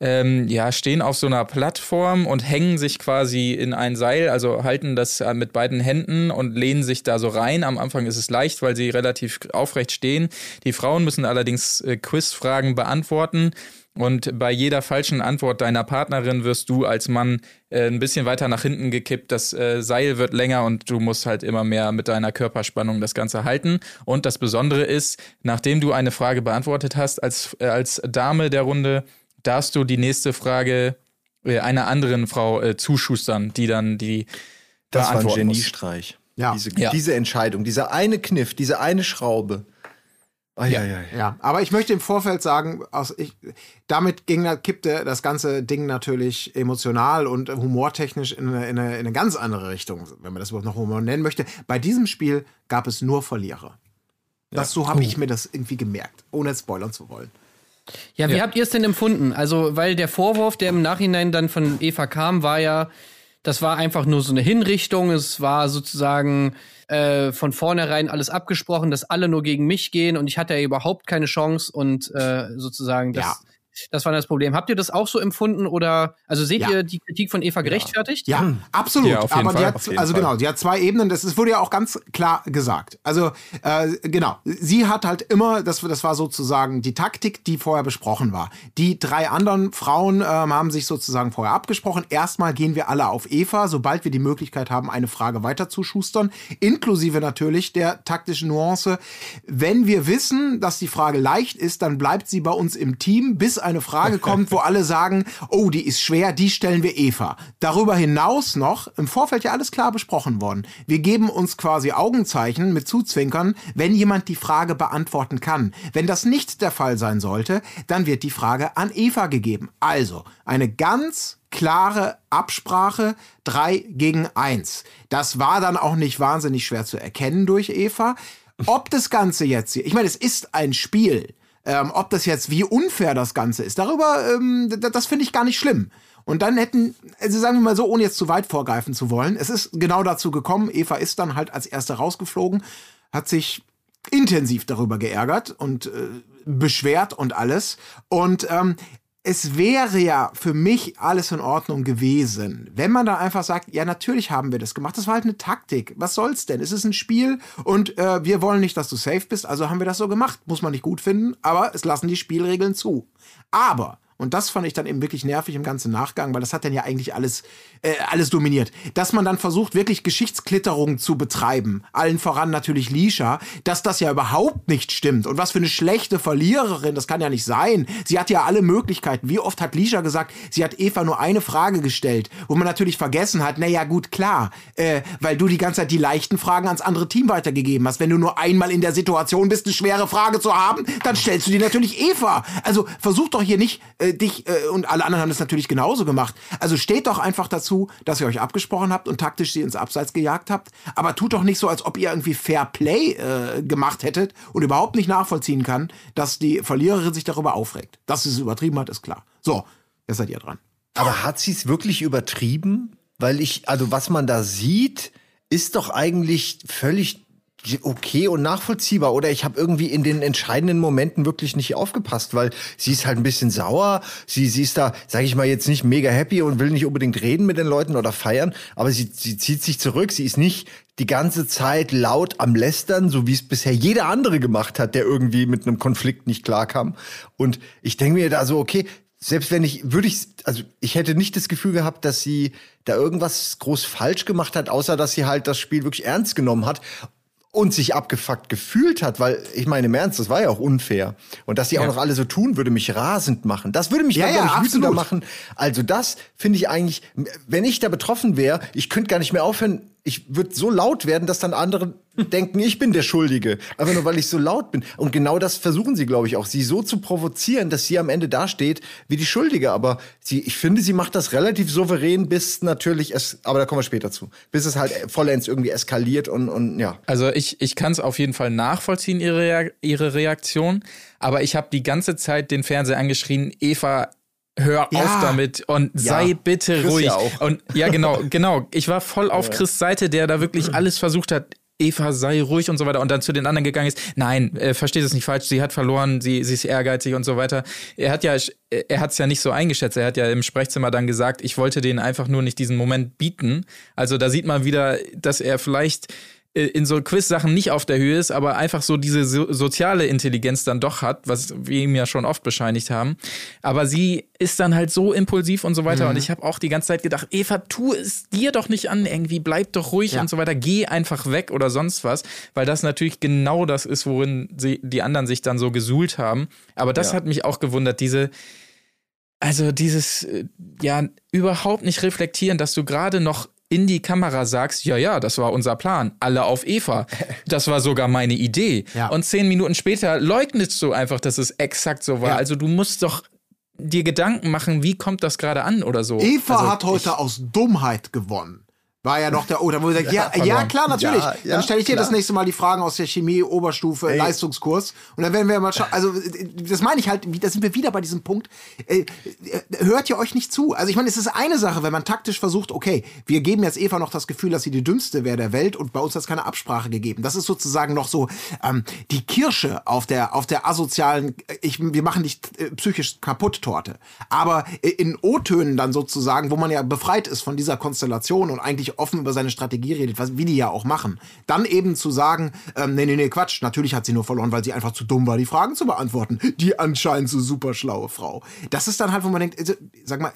ähm, ja, stehen auf so einer Plattform und hängen sich quasi in ein Seil, also halten das äh, mit beiden Händen und lehnen sich da so rein. Am Anfang ist es leicht, weil sie relativ aufrecht stehen. Die Frauen müssen allerdings äh, Quizfragen beantworten. Und bei jeder falschen Antwort deiner Partnerin wirst du als Mann äh, ein bisschen weiter nach hinten gekippt. Das äh, Seil wird länger und du musst halt immer mehr mit deiner Körperspannung das Ganze halten. Und das Besondere ist, nachdem du eine Frage beantwortet hast, als, äh, als Dame der Runde, darfst du die nächste Frage äh, einer anderen Frau äh, zuschustern, die dann die Das war ein muss. Geniestreich. Ja. Diese, Ja. diese Entscheidung, dieser eine Kniff, diese eine Schraube. Ah, ja, ja, ja. Ja, aber ich möchte im Vorfeld sagen, aus, ich, damit ging, kippte das ganze Ding natürlich emotional und humortechnisch in eine, in, eine, in eine ganz andere Richtung, wenn man das überhaupt noch Humor nennen möchte. Bei diesem Spiel gab es nur Verlierer. Das, so habe ich mir das irgendwie gemerkt, ohne spoilern zu wollen. Ja, wie habt ihr es denn empfunden? Also, weil der Vorwurf, der im Nachhinein dann von Eva kam, war ja, das war einfach nur so eine Hinrichtung. Es war sozusagen äh, von vornherein alles abgesprochen, dass alle nur gegen mich gehen und ich hatte ja überhaupt keine Chance und äh, sozusagen das. Ja. Das war das Problem. Habt ihr das auch so empfunden oder also seht Ja. ihr die Kritik von Eva gerechtfertigt? Ja, absolut. Ja, auf jeden Aber Fall, die hat, auf jeden also Fall. genau, die hat zwei Ebenen. Das ist, wurde ja auch ganz klar gesagt. Also äh, genau, sie hat halt immer, das, das war sozusagen die Taktik, die vorher besprochen war. Die drei anderen Frauen ähm, haben sich sozusagen vorher abgesprochen. Erstmal gehen wir alle auf Eva, sobald wir die Möglichkeit haben, eine Frage weiterzuschustern, inklusive natürlich der taktischen Nuance. Wenn wir wissen, dass die Frage leicht ist, dann bleibt sie bei uns im Team, bis eine Frage kommt, wo alle sagen, oh, die ist schwer, die stellen wir Eva. Darüber hinaus noch, im Vorfeld ja alles klar besprochen worden. Wir geben uns quasi Augenzeichen mit Zuzwinkern, wenn jemand die Frage beantworten kann. Wenn das nicht der Fall sein sollte, dann wird die Frage an Eva gegeben. Also, eine ganz klare Absprache, drei gegen eins. Das war dann auch nicht wahnsinnig schwer zu erkennen durch Eva. Ob das Ganze jetzt hier, ich meine, es ist ein Spiel. Ähm, ob das jetzt, wie unfair das Ganze ist, darüber, ähm, das finde ich gar nicht schlimm. Und dann hätten, also sagen wir mal so, ohne jetzt zu weit vorgreifen zu wollen, es ist genau dazu gekommen, Eva ist dann halt als Erste rausgeflogen, hat sich intensiv darüber geärgert und äh, beschwert und alles. Und ähm, es wäre ja für mich alles in Ordnung gewesen, wenn man da einfach sagt, ja, natürlich haben wir das gemacht. Das war halt eine Taktik. Was soll's denn? Es ist ein Spiel und äh, wir wollen nicht, dass du safe bist, also haben wir das so gemacht. Muss man nicht gut finden, aber es lassen die Spielregeln zu. Aber und das fand ich dann eben wirklich nervig im ganzen Nachgang, weil das hat dann ja eigentlich alles, äh, alles dominiert. Dass man dann versucht, wirklich Geschichtsklitterung zu betreiben, allen voran natürlich Lisha, dass das ja überhaupt nicht stimmt. Und was für eine schlechte Verliererin, das kann ja nicht sein. Sie hat ja alle Möglichkeiten. Wie oft hat Lisha gesagt, sie hat Eva nur eine Frage gestellt, wo man natürlich vergessen hat, naja, gut, klar, äh, weil du die ganze Zeit die leichten Fragen ans andere Team weitergegeben hast. Wenn du nur einmal in der Situation bist, eine schwere Frage zu haben, dann stellst du die natürlich Eva. Also versuch doch hier nicht, äh, dich, äh, und alle anderen haben das natürlich genauso gemacht. Also steht doch einfach dazu, dass ihr euch abgesprochen habt und taktisch sie ins Abseits gejagt habt. Aber tut doch nicht so, als ob ihr irgendwie Fair Play äh, gemacht hättet und überhaupt nicht nachvollziehen kann, dass die Verliererin sich darüber aufregt. Dass sie es übertrieben hat, ist klar. So, jetzt seid ihr dran. Aber hat sie es wirklich übertrieben? Weil ich, also was man da sieht, ist doch eigentlich völlig okay und nachvollziehbar. Oder ich habe irgendwie in den entscheidenden Momenten wirklich nicht aufgepasst, weil sie ist halt ein bisschen sauer. Sie, sie ist da, sage ich mal, jetzt nicht mega happy und will nicht unbedingt reden mit den Leuten oder feiern. Aber sie, sie zieht sich zurück. Sie ist nicht die ganze Zeit laut am Lästern, so wie es bisher jeder andere gemacht hat, der irgendwie mit einem Konflikt nicht klarkam. Und ich denke mir da so, okay, selbst wenn ich, würde ich, also ich hätte nicht das Gefühl gehabt, dass sie da irgendwas groß falsch gemacht hat, außer dass sie halt das Spiel wirklich ernst genommen hat und sich abgefuckt gefühlt hat, weil ich meine im Ernst, das war ja auch unfair. Und dass sie auch noch alle so tun, würde mich rasend machen. Das würde mich Ja, dann, ja, ich, wütender machen. Also das finde ich eigentlich, wenn ich da betroffen wäre, ich könnte gar nicht mehr aufhören, ich würde so laut werden, dass dann andere denken, ich bin der Schuldige. Einfach nur, weil ich so laut bin. Und genau das versuchen sie, glaube ich, auch, sie so zu provozieren, dass sie am Ende dasteht wie die Schuldige. Aber sie, ich finde, sie macht das relativ souverän, bis natürlich es, aber da kommen wir später zu, bis es halt vollends irgendwie eskaliert und, und ja. Also ich, ich kann es auf jeden Fall nachvollziehen, ihre, ihre Reaktion. Aber ich habe die ganze Zeit den Fernseher angeschrien, Eva, hör Ja. auf damit und sei bitte Chris ruhig. ja. Und ja, genau, genau. Ich war voll auf Chris Seite, der da wirklich alles versucht hat. Eva, sei ruhig und so weiter. Und dann zu den anderen gegangen ist. Nein, äh, versteht es nicht falsch. Sie hat verloren, sie, sie ist ehrgeizig und so weiter. Er hat ja, er hat es ja nicht so eingeschätzt. Er hat ja im Sprechzimmer dann gesagt, ich wollte denen einfach nur nicht diesen Moment bieten. Also da sieht man wieder, dass er vielleicht äh, in so Quiz-Sachen nicht auf der Höhe ist, aber einfach so diese so soziale Intelligenz dann doch hat, was wir ihm ja schon oft bescheinigt haben. Aber sie ist dann halt so impulsiv und so weiter. Und ich habe auch die ganze Zeit gedacht, Eva, tu es dir doch nicht an, irgendwie bleib doch ruhig Ja. und so weiter, geh einfach weg oder sonst was, weil das natürlich genau das ist, worin sie, die anderen sich dann so gesuhlt haben. Aber das Ja. hat mich auch gewundert, diese, also dieses, äh, ja, überhaupt nicht reflektieren, dass du gerade noch in die Kamera sagst, ja, ja, das war unser Plan, alle auf Eva. Das war sogar meine Idee. Ja. Und zehn Minuten später leugnest du einfach, dass es exakt so war. Ja. Also du musst doch dir Gedanken machen, wie kommt das gerade an oder so. Eva also, hat heute aus Dummheit gewonnen. War ja noch der, oder wo sagt, ja, verloren. ja, klar, natürlich. Ja, ja, dann stelle ich dir klar. das nächste Mal die Fragen aus der Chemie, Oberstufe, Leistungskurs. Und dann werden wir mal schauen. Also, das meine ich halt, da sind wir wieder bei diesem Punkt. Äh, äh, hört ihr euch nicht zu? Also, ich meine, es ist eine Sache, wenn man taktisch versucht, okay, wir geben jetzt Eva noch das Gefühl, dass sie die dümmste wäre der Welt und bei uns hat es keine Absprache gegeben. Das ist sozusagen noch so ähm, die Kirsche auf der, auf der asozialen, äh, ich, wir machen dich äh, psychisch kaputt Torte. Aber in O-Tönen dann sozusagen, wo man ja befreit ist von dieser Konstellation und eigentlich offen über seine Strategie redet, was, wie die ja auch machen, dann eben zu sagen, ähm, nee, nee, nee, Quatsch, natürlich hat sie nur verloren, weil sie einfach zu dumm war, die Fragen zu beantworten. Die anscheinend so super schlaue Frau. Das ist dann halt, wo man denkt, also, sag mal,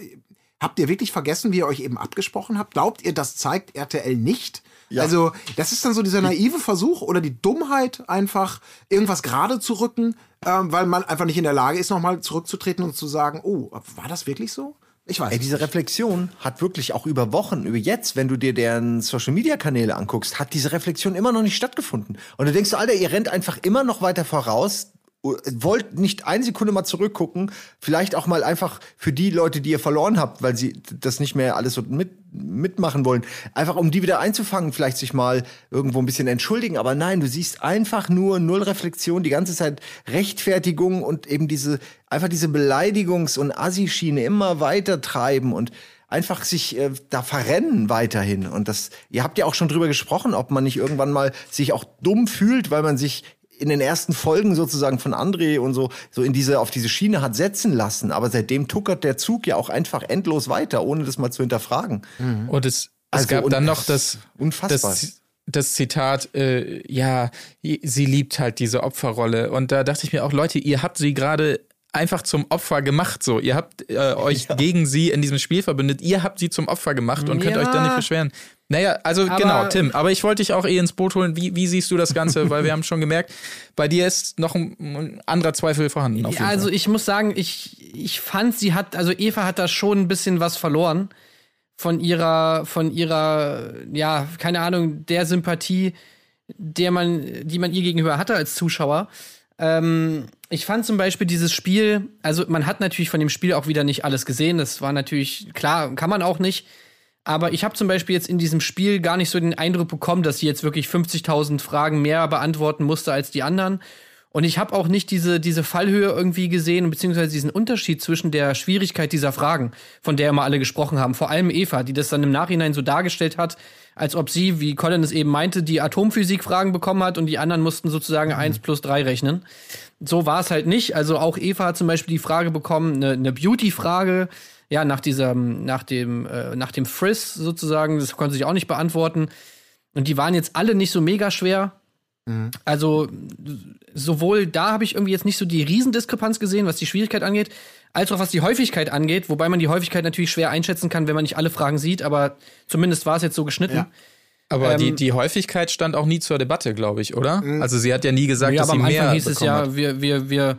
habt ihr wirklich vergessen, wie ihr euch eben abgesprochen habt? Glaubt ihr, das zeigt RTL nicht? Ja. Also, das ist dann so dieser naive Versuch oder die Dummheit, einfach irgendwas gerade zu rücken, ähm, weil man einfach nicht in der Lage ist, nochmal zurückzutreten und zu sagen, oh, war das wirklich so? Ich weiß. Ey, diese Reflexion hat wirklich auch über Wochen, über jetzt, wenn du dir deren Social Media Kanäle anguckst, hat diese Reflexion immer noch nicht stattgefunden. Und du denkst, Alter, ihr rennt einfach immer noch weiter voraus, wollt nicht eine Sekunde mal zurückgucken, vielleicht auch mal einfach für die Leute, die ihr verloren habt, weil sie das nicht mehr alles so mit, mitmachen wollen, einfach um die wieder einzufangen, vielleicht sich mal irgendwo ein bisschen entschuldigen. Aber nein, du siehst einfach nur null Reflexion, die ganze Zeit Rechtfertigung und eben diese, einfach diese Beleidigungs- und Assi-Schiene immer weiter treiben und einfach sich äh, da verrennen weiterhin. Und das, ihr habt ja auch schon drüber gesprochen, ob man nicht irgendwann mal sich auch dumm fühlt, weil man sich in den ersten Folgen sozusagen von André und so, so in diese, auf diese Schiene hat setzen lassen. Aber seitdem tuckert der Zug ja auch einfach endlos weiter, ohne das mal zu hinterfragen. Und es, es Also, gab und dann noch das- das, unfassbar. das, das Zitat, äh, ja, sie liebt halt diese Opferrolle. Und da dachte ich mir auch, Leute, ihr habt sie gerade einfach zum Opfer gemacht. So, ihr habt äh, euch gegen sie in diesem Spiel verbündet. Ihr habt sie zum Opfer gemacht und könnt Ja. euch dann nicht beschweren. Naja, also Aber- genau, Tim. Aber ich wollte dich auch eh ins Boot holen. Wie, wie siehst du das Ganze? Weil wir haben schon gemerkt, bei dir ist noch ein, ein anderer Zweifel vorhanden. Also Fall. ich muss sagen, ich, ich fand, sie hat, also Eva hat da schon ein bisschen was verloren von ihrer, von ihrer, ja, keine Ahnung, der Sympathie, der man, die man ihr gegenüber hatte als Zuschauer. Ähm, ich fand zum Beispiel dieses Spiel, also man hat natürlich von dem Spiel auch wieder nicht alles gesehen. Das war natürlich, klar, kann man auch nicht. Aber ich habe zum Beispiel jetzt in diesem Spiel gar nicht so den Eindruck bekommen, dass sie jetzt wirklich 50.000 Fragen mehr beantworten musste als die anderen. Und ich habe auch nicht diese, diese Fallhöhe irgendwie gesehen, beziehungsweise diesen Unterschied zwischen der Schwierigkeit dieser Fragen, von der immer alle gesprochen haben. Vor allem Eva, die das dann im Nachhinein so dargestellt hat, als ob sie, wie Colin es eben meinte, die Atomphysik-Fragen bekommen hat und die anderen mussten sozusagen eins plus drei rechnen. So war es halt nicht. Also auch Eva hat zum Beispiel die Frage bekommen, eine, eine Beauty-Frage, ja, nach diesem, nach dem, äh, nach dem Frizz sozusagen, das konnte sie auch nicht beantworten. Und die waren jetzt alle nicht so mega schwer. Also sowohl da habe ich irgendwie jetzt nicht so die Riesendiskrepanz gesehen, was die Schwierigkeit angeht, als auch was die Häufigkeit angeht, wobei man die Häufigkeit natürlich schwer einschätzen kann, wenn man nicht alle Fragen sieht, aber zumindest war es jetzt so geschnitten. Ja. Aber die, ähm, die Häufigkeit stand auch nie zur Debatte, glaube ich, oder? Also sie hat ja nie gesagt, Ja, dass aber sie am mehr Anfang hieß es bekommen ja, hat. wir, wir, wir.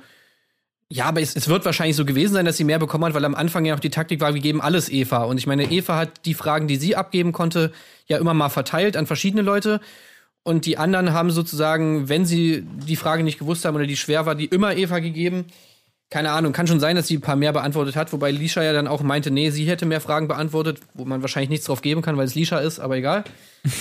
Ja, aber es, es wird wahrscheinlich so gewesen sein, dass sie mehr bekommen hat, weil am Anfang ja noch die Taktik war, wir geben alles Eva. Und ich meine, Eva hat die Fragen, die sie abgeben konnte, ja immer mal verteilt an verschiedene Leute. Und die anderen haben sozusagen, wenn sie die Frage nicht gewusst haben oder die schwer war, die immer Eva gegeben. Keine Ahnung, kann schon sein, dass sie ein paar mehr beantwortet hat, wobei Lisha ja dann auch meinte, nee, sie hätte mehr Fragen beantwortet, wo man wahrscheinlich nichts drauf geben kann, weil es Lisha ist, aber egal.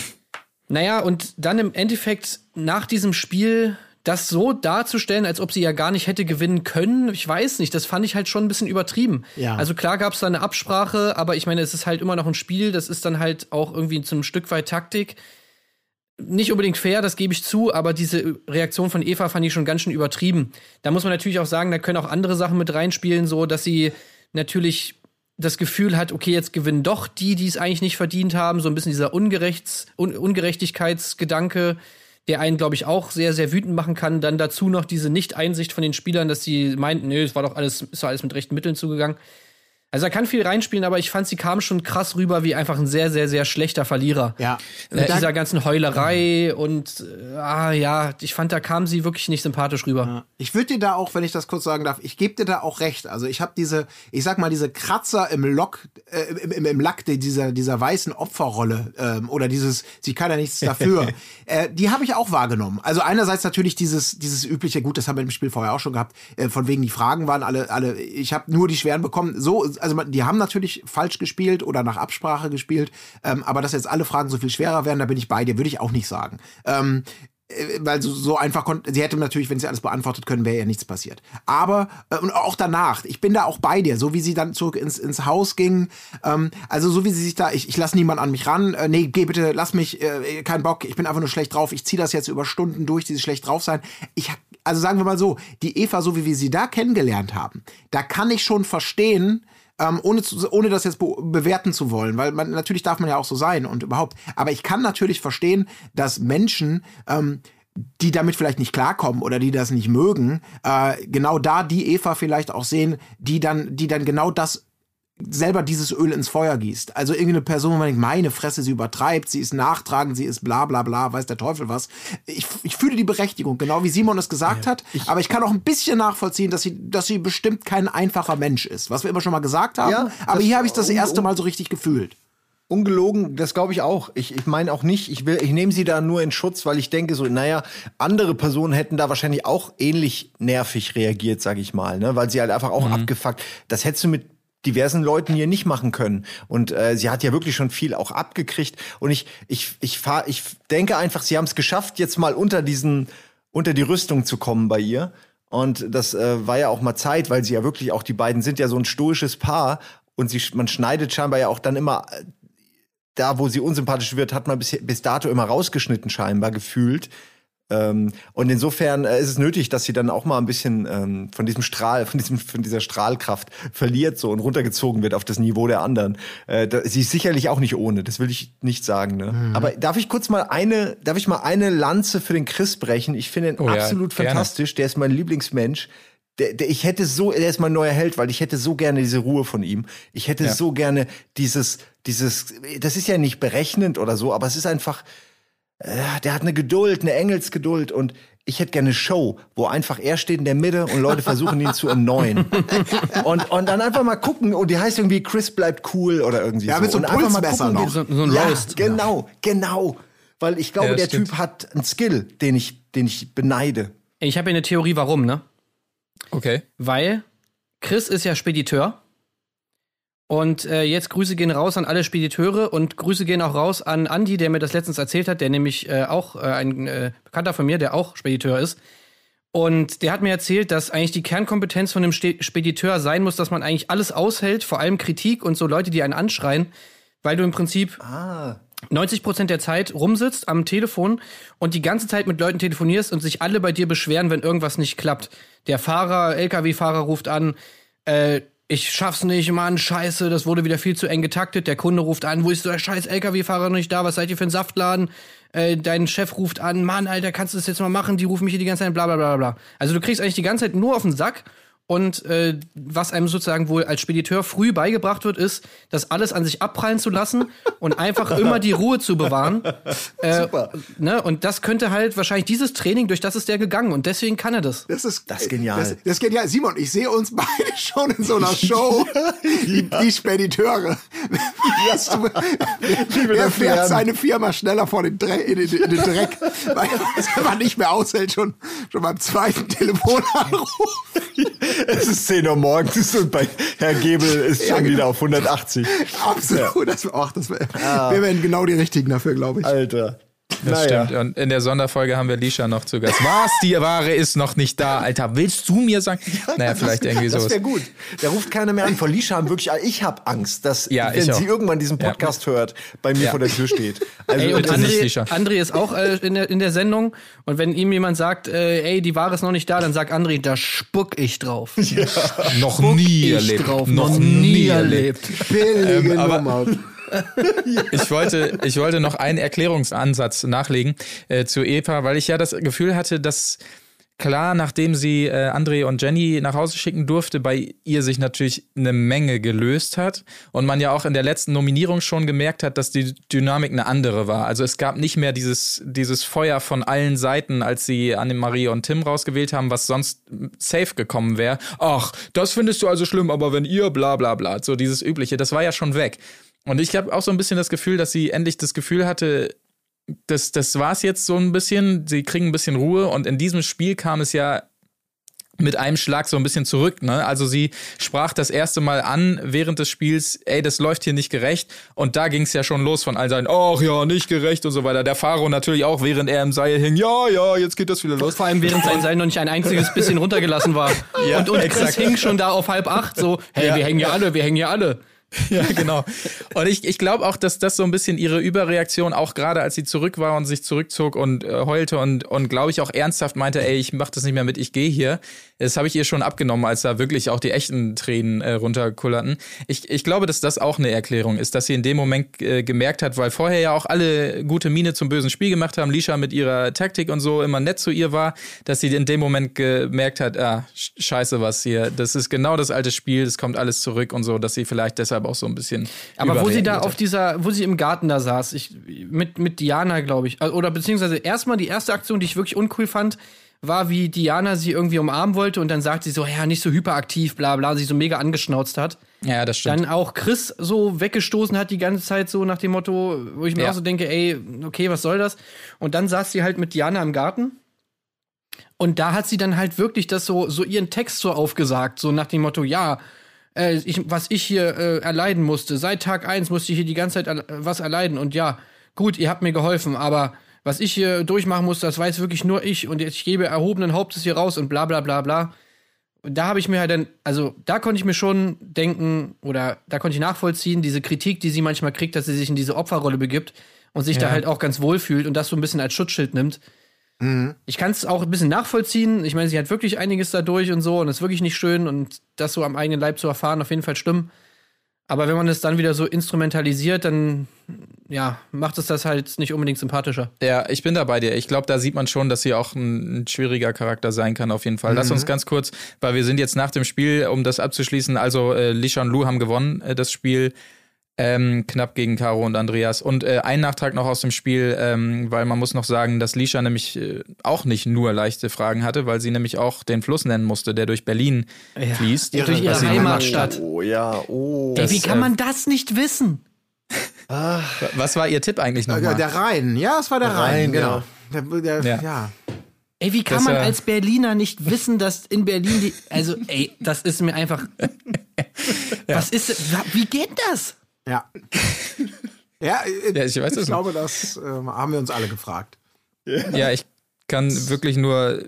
Naja, und dann im Endeffekt nach diesem Spiel das so darzustellen, als ob sie ja gar nicht hätte gewinnen können, ich weiß nicht, das fand ich halt schon ein bisschen übertrieben. Ja. Also klar gab es da eine Absprache, aber ich meine, es ist halt immer noch ein Spiel, das ist dann halt auch irgendwie zu einem Stück weit Taktik. Nicht unbedingt fair, das gebe ich zu, aber diese Reaktion von Eva fand ich schon ganz schön übertrieben. Da muss man natürlich auch sagen, da können auch andere Sachen mit reinspielen, so dass sie natürlich das Gefühl hat, okay, jetzt gewinnen doch die, die es eigentlich nicht verdient haben. So ein bisschen dieser Ungerechts Un Ungerechtigkeitsgedanke, der einen, glaube ich, auch sehr, sehr wütend machen kann. Dann dazu noch diese Nicht-Einsicht von den Spielern, dass sie meinten, nö, es war doch alles, ist doch alles mit rechten Mitteln zugegangen. Also er kann viel reinspielen, aber ich fand, sie kam schon krass rüber wie einfach ein sehr, sehr, sehr schlechter Verlierer. Ja. Mit dieser ganzen Heulerei und äh, ah ja, ich fand, da kam sie wirklich nicht sympathisch rüber. Ich würde dir da auch, wenn ich das kurz sagen darf, ich gebe dir da auch recht. Also ich habe diese, ich sag mal, diese Kratzer im Lock, äh, im, im, im Lack die- dieser, dieser weißen Opferrolle ähm, oder dieses, sie kann ja nichts dafür, äh, die habe ich auch wahrgenommen. Also einerseits natürlich dieses, dieses übliche, gut, das haben wir im Spiel vorher auch schon gehabt, äh, von wegen die Fragen waren alle, alle, ich habe nur die schweren bekommen. So, also die haben natürlich falsch gespielt oder nach Absprache gespielt, ähm, aber dass jetzt alle Fragen so viel schwerer werden, da bin ich bei dir, würde ich auch nicht sagen. Ähm, äh, weil so, so einfach konnte, sie hätte natürlich, wenn sie alles beantwortet können, wäre ja nichts passiert. Aber, äh, und auch danach, ich bin da auch bei dir, so wie sie dann zurück ins, ins Haus ging, ähm, also so wie sie sich da, ich, ich lasse niemand an mich ran, äh, nee, geh bitte, lass mich, äh, kein Bock, ich bin einfach nur schlecht drauf, ich ziehe das jetzt über Stunden durch, dieses schlecht drauf sein. Ich, also sagen wir mal so, die Eva, so wie wir sie da kennengelernt haben, da kann ich schon verstehen, ähm, ohne, zu, ohne das jetzt be bewerten zu wollen, weil man natürlich darf man ja auch so sein und überhaupt. Aber ich kann natürlich verstehen, dass Menschen, ähm, die damit vielleicht nicht klarkommen oder die das nicht mögen, äh, genau da die Eva vielleicht auch sehen, die dann, die dann genau das selber dieses Öl ins Feuer gießt. Also irgendeine Person, wo man denkt, meine Fresse, sie übertreibt, sie ist nachtragend, sie ist bla bla bla, weiß der Teufel was. Ich, ich fühle die Berechtigung, genau wie Simon es gesagt hat, aber ich kann auch ein bisschen nachvollziehen, dass sie, dass sie bestimmt kein einfacher Mensch ist, was wir immer schon mal gesagt haben. Ja, aber hier habe ich das erste Mal so richtig gefühlt. Ungelogen, das glaube ich auch. Ich, ich meine auch nicht, ich will, ich nehme sie da nur in Schutz, weil ich denke so, naja, andere Personen hätten da wahrscheinlich auch ähnlich nervig reagiert, sag ich mal, ne? Weil sie halt einfach auch abgefuckt. Das hättest du mit diversen Leuten hier nicht machen können. Und äh, sie hat ja wirklich schon viel auch abgekriegt. Und ich, ich, ich fahr, ich denke einfach, sie haben es geschafft, jetzt mal unter diesen, unter die Rüstung zu kommen bei ihr. Und das äh, war ja auch mal Zeit, weil sie ja wirklich auch, die beiden sind ja so ein stoisches Paar. Und sie, man schneidet scheinbar ja auch dann immer äh, da, wo sie unsympathisch wird, hat man bis, bis dato immer rausgeschnitten, scheinbar gefühlt. Ähm, und insofern äh, ist es nötig, dass sie dann auch mal ein bisschen ähm, von diesem Strahl, von diesem, von dieser Strahlkraft verliert so und runtergezogen wird auf das Niveau der anderen. Äh, da, sie ist sicherlich auch nicht ohne, das will ich nicht sagen. Ne? Mhm. Aber darf ich kurz mal eine, darf ich mal eine Lanze für den Chris brechen? Ich finde ihn Oh ja, absolut gerne. fantastisch. Der ist mein Lieblingsmensch. Der, der, ich hätte so, der ist mein neuer Held, weil ich hätte so gerne diese Ruhe von ihm. Ich hätte Ja. so gerne dieses, dieses, das ist ja nicht berechnend oder so, aber es ist einfach, äh, der hat eine Geduld, eine Engelsgeduld und ich hätte gerne eine Show, wo einfach er steht in der Mitte und Leute versuchen ihn zu erneuern. Und, und dann einfach mal gucken und die heißt irgendwie Chris bleibt cool oder irgendwie Ja, so. mit so einem und einfach mal gucken, noch. So, so ein ja, Roast. genau, genau. Weil ich glaube, Ja, der stimmt. Typ hat einen Skill, den ich, den ich beneide. Ich habe hier eine Theorie, warum, ne? Okay. Weil Chris ist ja Spediteur. Und äh, jetzt Grüße gehen raus an alle Spediteure und Grüße gehen auch raus an Andy, der mir das letztens erzählt hat, der nämlich äh, auch äh, ein äh, Bekannter von mir, der auch Spediteur ist. Und der hat mir erzählt, dass eigentlich die Kernkompetenz von einem Spediteur sein muss, dass man eigentlich alles aushält, vor allem Kritik und so Leute, die einen anschreien, weil du im Prinzip 90 Prozent der Zeit rumsitzt am Telefon und die ganze Zeit mit Leuten telefonierst und sich alle bei dir beschweren, wenn irgendwas nicht klappt. Der Fahrer, LKW-Fahrer ruft an, äh, ich schaff's nicht, Mann, scheiße, das wurde wieder viel zu eng getaktet. Der Kunde ruft an, wo ist der scheiß LKW-Fahrer noch nicht da? Was seid ihr für ein Saftladen? Äh, dein Chef ruft an, Mann, Alter, kannst du das jetzt mal machen? Die rufen mich hier die ganze Zeit, bla bla bla bla. Also du kriegst eigentlich die ganze Zeit nur auf den Sack. Und äh, was einem sozusagen wohl als Spediteur früh beigebracht wird, ist, das alles an sich abprallen zu lassen und einfach immer die Ruhe zu bewahren. Äh, Super. Ne? Und das könnte halt wahrscheinlich dieses Training, durch das ist der gegangen und deswegen kann er das. Das ist, Das ist genial. Das, das ist genial. Simon, ich sehe uns beide schon in so einer Show. die, die Spediteure. Weißt du, wer fährt seine Firma schneller vor den Dreck, in, den, in den Dreck, weil er man nicht mehr aushält, schon, schon beim zweiten Telefonanruf. Es ist 10 Uhr morgens und bei Herr Gebel ist schon genau. wieder auf 180. Absolut. Das, ach, das, wär- Ah. Wir wären genau die Richtigen dafür, glaube ich. Alter. Das stimmt. Und in der Sonderfolge haben wir Lisha noch zu Gast. Was? Die Ware ist noch nicht da, Alter. Willst du mir sagen? Naja, vielleicht irgendwie Das sowas. wäre gut. Da ruft keiner mehr an. Vor Lisha haben wirklich, ich habe Angst, dass, Ja, wenn sie irgendwann diesen Podcast hört, bei mir Ja. vor der Tür steht. Also, Ey, und bitte nicht, André, Lisha. André ist auch äh, in, der, in der Sendung. Und wenn ihm jemand sagt, äh, ey, die Ware ist noch nicht da, dann sagt André, da spuck ich drauf. noch nie ich erlebt. drauf. Noch nie erlebt. Billige Ähm, aber- Nummer. Ich wollte, ich wollte noch einen Erklärungsansatz nachlegen äh, zu Eva, weil ich ja das Gefühl hatte, dass klar, nachdem sie äh, André und Jenny nach Hause schicken durfte, bei ihr sich natürlich eine Menge gelöst hat und man ja auch in der letzten Nominierung schon gemerkt hat, dass die Dynamik eine andere war. Also es gab nicht mehr dieses, dieses Feuer von allen Seiten, als sie Annemarie und Tim rausgewählt haben, was sonst safe gekommen wäre. Ach, das findest du also schlimm, aber wenn ihr bla bla bla, so dieses übliche, das war ja schon weg. Und ich habe auch so ein bisschen das Gefühl, dass sie endlich das Gefühl hatte, das, das war es jetzt so ein bisschen. Sie kriegen ein bisschen Ruhe und in diesem Spiel kam es ja mit einem Schlag so ein bisschen zurück. Ne? Also sie sprach das erste Mal an während des Spiels, ey, das läuft hier nicht gerecht. Und da ging es ja schon los von all seinen, ach ja, nicht gerecht und so weiter. Der Faro natürlich auch, während er im Seil hing, ja, ja, jetzt geht das wieder los. Vor allem während sein Seil noch nicht ein einziges bisschen runtergelassen war. Ja, und und Chris exakt. hing schon da auf halb acht, so, hey, Ja. wir hängen ja alle, wir hängen ja alle. Ja, genau. Und ich, ich glaube auch, dass das so ein bisschen ihre Überreaktion, auch gerade als sie zurück war und sich zurückzog und äh, heulte und, und glaube ich auch ernsthaft meinte, ey, ich mach das nicht mehr mit, ich gehe hier. Das habe ich ihr schon abgenommen, als da wirklich auch die echten Tränen äh, runterkullerten. Ich, ich glaube, dass das auch eine Erklärung ist, dass sie in dem Moment äh, gemerkt hat, weil vorher ja auch alle gute Miene zum bösen Spiel gemacht haben, Lisha mit ihrer Taktik und so immer nett zu ihr war, dass sie in dem Moment gemerkt hat, ah, sch- scheiße was hier, das ist genau das alte Spiel, das kommt alles zurück und so, dass sie vielleicht deshalb auch so ein bisschen Aber wo sie da auf dieser, wo sie im Garten da saß, ich, mit, mit Diana, glaube ich, oder beziehungsweise erstmal die erste Aktion, die ich wirklich uncool fand, war, wie Diana sie irgendwie umarmen wollte und dann sagt sie so, ja, nicht so hyperaktiv, bla bla, sich so mega angeschnauzt hat. Ja, das stimmt. Dann auch Chris so weggestoßen hat die ganze Zeit so nach dem Motto, wo ich mir Ja. auch so denke, ey, okay, was soll das? Und dann saß sie halt mit Diana im Garten. Und da hat sie dann halt wirklich das so, so ihren Text so aufgesagt, so nach dem Motto, ja, äh, ich, was ich hier äh, erleiden musste, seit Tag eins musste ich hier die ganze Zeit was erleiden. Und ja, gut, ihr habt mir geholfen, aber was ich hier durchmachen musste, das weiß wirklich nur ich. Und ich gebe erhobenen Hauptes hier raus und bla bla bla bla. Und da habe ich mir halt dann, also da konnte ich mir schon denken oder da konnte ich nachvollziehen, diese Kritik, die sie manchmal kriegt, dass sie sich in diese Opferrolle begibt und sich da Ja. halt auch ganz wohl fühlt und das so ein bisschen als Schutzschild nimmt. Ich kann es auch ein bisschen nachvollziehen. Ich meine, sie hat wirklich einiges dadurch und so und ist wirklich nicht schön und das so am eigenen Leib zu erfahren, auf jeden Fall stimmt. Aber wenn man es dann wieder so instrumentalisiert, dann ja, macht es das halt nicht unbedingt sympathischer. Ja, ich bin da bei dir. Ich glaube, da sieht man schon, dass sie auch ein, ein schwieriger Charakter sein kann, auf jeden Fall. Lass uns ganz kurz, weil wir sind jetzt nach dem Spiel, um das abzuschließen, also äh, Lisha und Lou haben gewonnen, äh, das Spiel. Ähm, knapp gegen Caro und Andreas. Und äh, ein Nachtrag noch aus dem Spiel, ähm, weil man muss noch sagen, dass Lisha nämlich äh, auch nicht nur leichte Fragen hatte, weil sie nämlich auch den Fluss nennen musste, der durch Berlin fließt. Durch ihre Heimatstadt. Oh ja, oh. Ey, wie Das, kann äh, man das nicht wissen? Was war ihr Tipp eigentlich Ja, nochmal? der Rhein, ja, es war der, Der Rhein, Rhein, genau. Der, der, Ja. ja. Ey, wie kann Das, man äh, als Berliner nicht wissen, dass in Berlin die. Also, ey, das ist mir einfach. Was ist. Wie geht das? Ja. ja, Ja, ich weiß es ich nicht. glaube, das äh, haben wir uns alle gefragt. Ja, ich kann wirklich nur.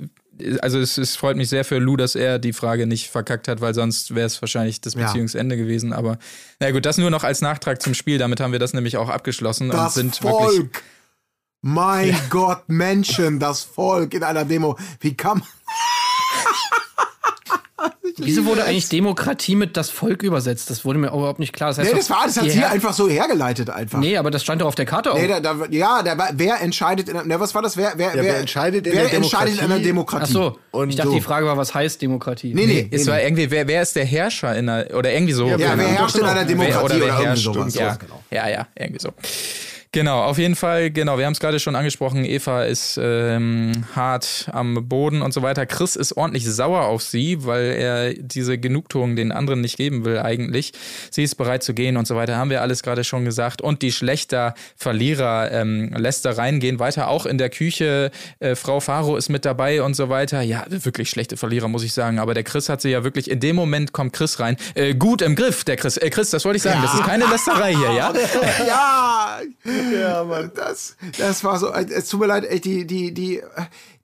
Also es, es freut mich sehr für Lou, dass er die Frage nicht verkackt hat, weil sonst wäre es wahrscheinlich das Ja. Beziehungsende gewesen. Aber na gut, das nur noch als Nachtrag zum Spiel. Damit haben wir das nämlich auch abgeschlossen und Das sind wirklich. Volk. Mein Gott, Menschen, das Volk in einer Demo. Wie kann man. Wieso wurde eigentlich Demokratie mit das Volk übersetzt? Das wurde mir überhaupt nicht klar. Das heißt Nee, doch, das war das hat sie einfach so hergeleitet einfach. Nee, aber das stand doch auf der Karte auch. Nee, da, da, ja, da, wer entscheidet in, ne, was war das? Wer, wer, Ja, wer entscheidet in wer der entscheidet in einer Demokratie? Ach so. Und ich dachte, so. die Frage war, was heißt Demokratie? Nee, nee, Es nee, war nee. irgendwie, wer, wer ist der Herrscher in einer, oder irgendwie so. Ja, keine wer herrscht in einer Demokratie wer, oder wer oder irgendwie herrscht. sowas. Ja, genau. ja, ja, irgendwie so. Genau, auf jeden Fall, genau, wir haben es gerade schon angesprochen, Eva ist ähm, hart am Boden und so weiter. Chris ist ordentlich sauer auf sie, weil er diese Genugtuung den anderen nicht geben will eigentlich. Sie ist bereit zu gehen und so weiter, haben wir alles gerade schon gesagt. Und die schlechter Verlierer ähm, lässt da reingehen, weiter auch in der Küche. Äh, Frau Faro ist mit dabei und so weiter. Ja, wirklich schlechte Verlierer, muss ich sagen. Aber der Chris hat sie ja wirklich, in dem Moment kommt Chris rein. Äh, gut im Griff, der Chris. Äh, Chris, das wollte ich sagen, das ist keine Lästerei hier, ja? ja, ja, Mann. Das, das war so, es tut mir leid, ey, die, die, die,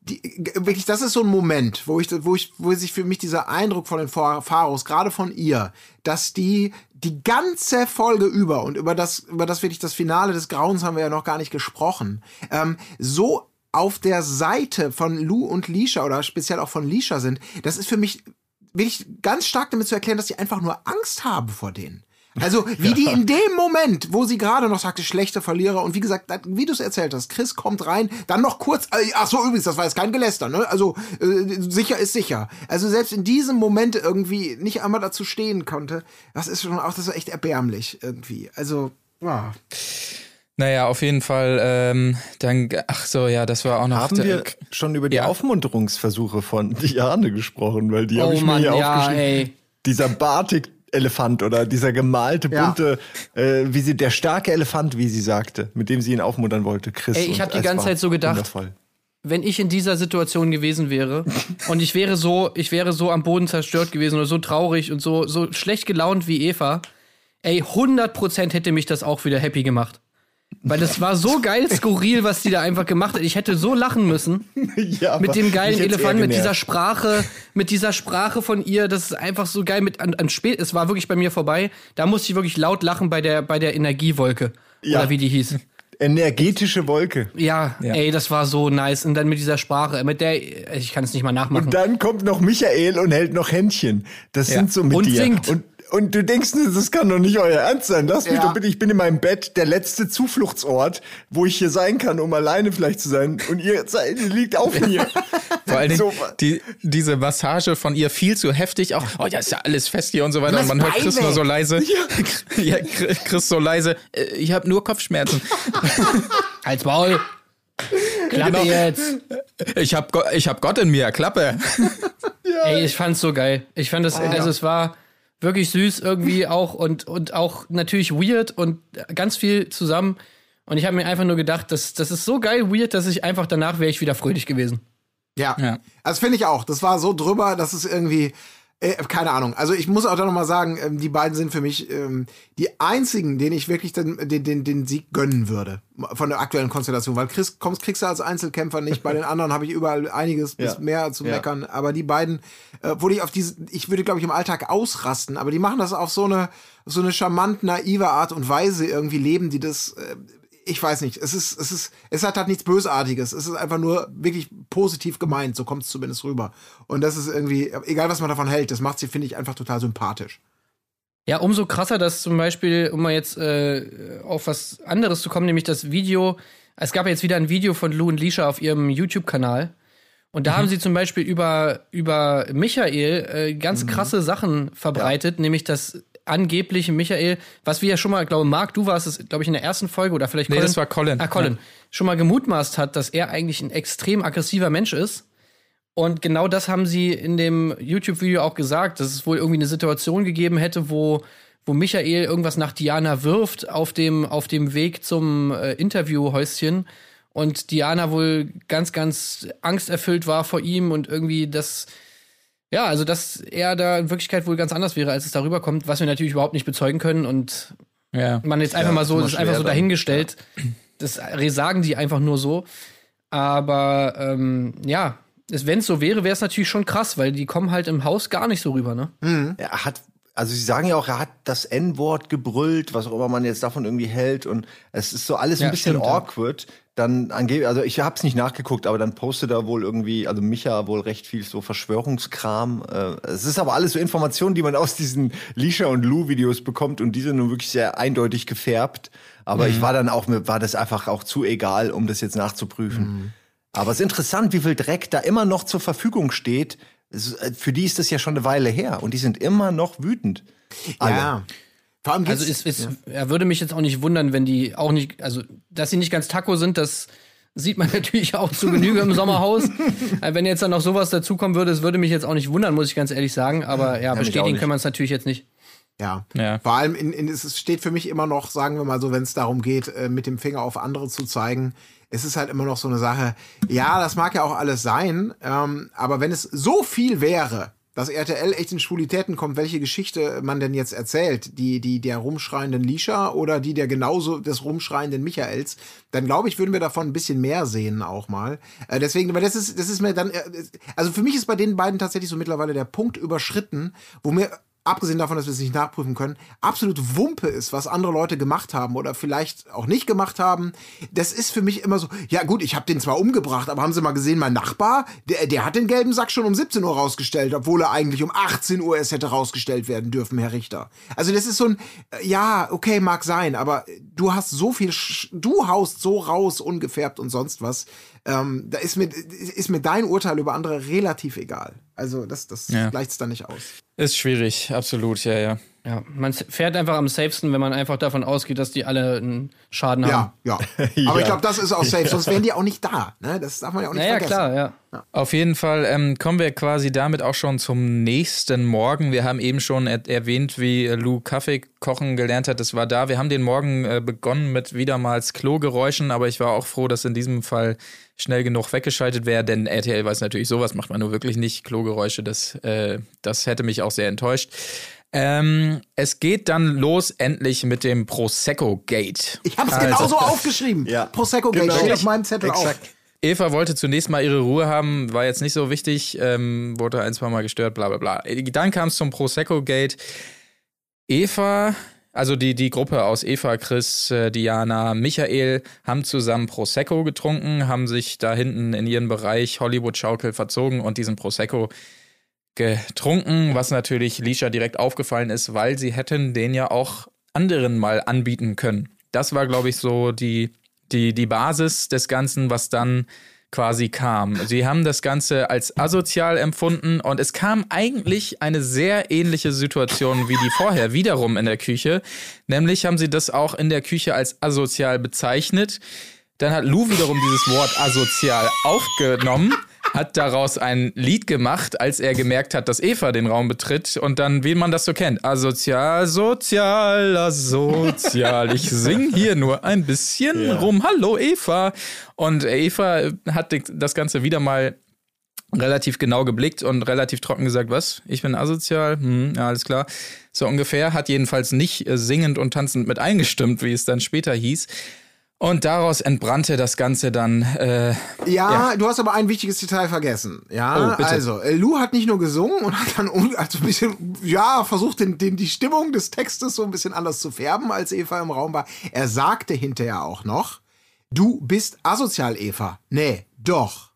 die, wirklich, das ist so ein Moment, wo ich, wo ich, wo sich für mich dieser Eindruck von den Pharos, gerade von ihr, dass die die ganze Folge über und über das, über das wirklich das Finale des Grauens haben wir ja noch gar nicht gesprochen, ähm, so auf der Seite von Lou und Lisha oder speziell auch von Lisha sind, das ist für mich wirklich ganz stark damit zu erklären, dass sie einfach nur Angst haben vor denen. Also wie die in dem Moment, wo sie gerade noch sagte, schlechte Verlierer und wie gesagt, wie du es erzählt hast, Chris kommt rein, dann noch kurz, äh, ach so übrigens, das war jetzt kein Geläster, ne? Also äh, sicher ist sicher. Also selbst in diesem Moment irgendwie nicht einmal dazu stehen konnte, das ist schon auch das ist echt erbärmlich irgendwie. Also wow. Naja, auf jeden Fall, ähm, dann, ach so, ja, das war auch noch. Haben wir schon über die Ja. Aufmunterungsversuche von Diane gesprochen, weil die habe Oh ich mir Mann, hier ja, aufgeschrieben. ey. Dieser Batik-Elefant oder dieser gemalte, Ja. bunte, äh, wie sie, der starke Elefant, wie sie sagte, mit dem sie ihn aufmuntern wollte, Chris. Ey, ich Und hab die ganze Zeit so gedacht, wundervoll. wenn ich in dieser Situation gewesen wäre und ich wäre so, ich wäre so am Boden zerstört gewesen oder so traurig und so, so schlecht gelaunt wie Eva, ey, 100% hätte mich das auch wieder happy gemacht. Weil das war so geil skurril, was die da einfach gemacht hat. Ich hätte so lachen müssen. ja, aber Mit dem geilen Elefanten, mit dieser. Sprache, mit dieser Sprache von ihr, das ist einfach so geil mit an, an spät, es war wirklich bei mir vorbei. Da musste ich wirklich laut lachen bei der bei der Energiewolke Ja. oder wie die hieß. Energetische Wolke. Ja, Ja. ey, das war so nice und dann mit dieser Sprache, mit der ich kann es nicht mal nachmachen. Und dann kommt noch Michael und hält noch Händchen. Das Ja. sind so mit Und dir. singt. Und, und du denkst, das kann doch nicht euer Ernst sein. Lass mich Ja. doch bitte, ich bin in meinem Bett, der letzte Zufluchtsort, wo ich hier sein kann, um alleine vielleicht zu sein. Und ihr liegt auf mir. Vor allen Dingen So- die, diese Massage von ihr viel zu heftig. Auch, oh ja, ist ja alles fest hier und so weiter. Und man hört Chris nur so leise. Ja. Chris so leise. äh, Ich habe nur Kopfschmerzen. Als Maul. Klappe Genau. jetzt. Ich habe ich hab Gott in mir. Klappe. Ey, ich fand's so geil. Ich fand es, also es war wirklich süß irgendwie auch und, und auch natürlich weird und ganz viel zusammen. Und ich habe mir einfach nur gedacht, das, das ist so geil weird, dass ich einfach danach wäre ich wieder fröhlich gewesen. Ja. Ja. Also finde ich auch. Das war so drüber, dass es irgendwie, äh, keine Ahnung. Also ich muss auch da nochmal sagen, ähm, die beiden sind für mich ähm, die einzigen, denen ich wirklich den, den, den, den Sieg gönnen würde. Von der aktuellen Konstellation. Weil Chris kommst, kriegst du als Einzelkämpfer nicht. Bei den anderen habe ich überall einiges bis Ja. mehr zu Ja. meckern. Aber die beiden, äh, wo ich auf diese, ich würde, glaube ich, im Alltag ausrasten, aber die machen das auf so eine, so eine charmant naive Art und Weise irgendwie leben, die das. Äh, ich weiß nicht, es ist, es ist, es hat halt nichts Bösartiges. Es ist einfach nur wirklich positiv gemeint, so kommt es zumindest rüber. Und das ist irgendwie, egal was man davon hält, das macht sie, finde ich, einfach total sympathisch. Ja, umso krasser, dass zum Beispiel, um mal jetzt äh, auf was anderes zu kommen, nämlich das Video, es gab ja jetzt wieder ein Video von Lou und Lisha auf ihrem YouTube-Kanal. Und da haben sie zum Beispiel über, über Michael äh, ganz krasse Sachen verbreitet, nämlich dass angeblich Michael, was wir ja schon mal, glaube Marc, du warst es, glaube ich, in der ersten Folge oder vielleicht Nee, das war Colin. Ah, Colin. Ja. Schon mal gemutmaßt hat, dass er eigentlich ein extrem aggressiver Mensch ist. Und genau das haben sie in dem YouTube-Video auch gesagt, dass es wohl irgendwie eine Situation gegeben hätte, wo, wo Michael irgendwas nach Diana wirft auf dem, auf dem Weg zum äh, Interviewhäuschen und Diana wohl ganz, ganz angsterfüllt war vor ihm und irgendwie das, ja, also dass er da in Wirklichkeit wohl ganz anders wäre, als es darüber kommt, was wir natürlich überhaupt nicht bezeugen können und Ja. man jetzt einfach Ja, mal so, ist das ist einfach so dahingestellt. Das sagen die einfach nur so. Aber ähm, ja, wenn es so wäre, wäre es natürlich schon krass, weil die kommen halt im Haus gar nicht so rüber, ne? Er hat, also sie sagen ja auch, er hat das N-Wort gebrüllt, was auch immer man jetzt davon irgendwie hält. Und es ist so alles Ja, ein bisschen stimmt, ja. awkward. Dann angeblich, also ich hab's nicht nachgeguckt, aber dann postet er wohl irgendwie, also Micha wohl recht viel so Verschwörungskram. Äh, es ist aber alles so Informationen, die man aus diesen Lisha und Lou Videos bekommt und die sind nun wirklich sehr eindeutig gefärbt. Aber Mhm. ich war dann auch, mir war das einfach auch zu egal, um das jetzt nachzuprüfen. Mhm. Aber es ist interessant, wie viel Dreck da immer noch zur Verfügung steht. Es äh, Für die ist das ja schon eine Weile her und die sind immer noch wütend. Alle. Ja. Vor allem Also es, es er würde mich jetzt auch nicht wundern, wenn die auch nicht, also dass sie nicht ganz Taco sind, das sieht man natürlich auch zu Genüge im Sommerhaus. Äh, wenn jetzt dann noch sowas dazukommen würde, es würde mich jetzt auch nicht wundern, muss ich ganz ehrlich sagen. Aber ja, auch bestätigen können wir es natürlich jetzt nicht. Ja. Ja. Vor allem in, in, es steht für mich immer noch, sagen wir mal so, wenn es darum geht, äh, mit dem Finger auf andere zu zeigen, es ist halt immer noch so eine Sache. Ja, das mag ja auch alles sein, ähm, aber wenn es so viel wäre, dass RTL echt in Schwulitäten kommt, welche Geschichte man denn jetzt erzählt, die, die der rumschreienden Lisha oder die der genauso des rumschreienden Michaels, dann glaube ich, würden wir davon ein bisschen mehr sehen auch mal. Äh, deswegen, aber das ist, das ist mir dann, äh, also für mich ist bei den beiden tatsächlich so mittlerweile der Punkt überschritten, wo mir abgesehen davon, dass wir es nicht nachprüfen können, absolut Wumpe ist, was andere Leute gemacht haben oder vielleicht auch nicht gemacht haben. Das ist für mich immer so, ja gut, ich habe den zwar umgebracht, aber haben Sie mal gesehen, mein Nachbar, der, der hat den gelben Sack schon um 17 Uhr rausgestellt, obwohl er eigentlich um 18 Uhr erst hätte rausgestellt werden dürfen, Herr Richter. Also das ist so ein, äh, ja, okay, mag sein, aber du hast so viel, Sch du haust so raus, ungefärbt und sonst was. Ähm, da ist mir, ist mir dein Urteil über andere relativ egal. Also das, das Ja. gleicht es da nicht aus. Ist schwierig, absolut, ja, ja. Ja, man fährt einfach am safesten, wenn man einfach davon ausgeht, dass die alle einen Schaden haben. Ja, ja. Aber ich glaube, das ist auch safe, sonst wären die auch nicht da. Ne? Das darf man ja auch nicht Naja, vergessen. klar, ja. Auf jeden Fall ähm, kommen wir quasi damit auch schon zum nächsten Morgen. Wir haben eben schon er erwähnt, wie Lou Kaffee kochen gelernt hat. Das war da. Wir haben den Morgen äh, begonnen mit wiedermals Klogeräuschen, aber ich war auch froh, dass in diesem Fall schnell genug weggeschaltet wäre, denn RTL weiß natürlich, sowas macht man nur wirklich nicht. Klogeräusche, das, äh, das hätte mich auch sehr enttäuscht. Ähm, es geht dann los endlich mit dem Prosecco Gate. Ich habe es Also- genauso aufgeschrieben. Ja. Prosecco Gate Genau. steht auf meinem Zettel Exakt. auch. Eva wollte zunächst mal ihre Ruhe haben, war jetzt nicht so wichtig, ähm, wurde ein, zwei Mal gestört, bla bla bla. Dann kam es zum Prosecco-Gate. Eva, also die, die Gruppe aus Eva, Chris, äh, Diana, Michael haben zusammen Prosecco getrunken, haben sich da hinten in ihren Bereich Hollywood-Schaukel verzogen und diesen Prosecco getrunken, was natürlich Lisha direkt aufgefallen ist, weil sie hätten den ja auch anderen mal anbieten können. Das war, glaube ich, so die, die, die Basis des Ganzen, was dann quasi kam. Sie haben das Ganze als asozial empfunden und es kam eigentlich eine sehr ähnliche Situation wie die vorher, wiederum in der Küche. Nämlich haben sie das auch in der Küche als asozial bezeichnet. Dann hat Lou wiederum dieses Wort asozial aufgenommen, hat daraus ein Lied gemacht, als er gemerkt hat, dass Eva den Raum betritt und dann, wie man das so kennt, asozial, sozial, asozial. Ich sing hier nur ein bisschen Ja. rum. Hallo Eva. Und Eva hat das Ganze wieder mal relativ genau geblickt und relativ trocken gesagt, was? Ich bin asozial? Hm, ja, alles klar. So ungefähr. Hat jedenfalls nicht äh, singend und tanzend mit eingestimmt, wie es dann später hieß. Und daraus entbrannte das Ganze dann. Äh, Ja, du hast aber ein wichtiges Detail vergessen. Ja, Oh, also äh, Lou hat nicht nur gesungen und hat dann also ein bisschen, ja, versucht, den, den, die Stimmung des Textes so ein bisschen anders zu färben, als Eva im Raum war. Er sagte hinterher auch noch, du bist asozial, Eva. Nee, doch.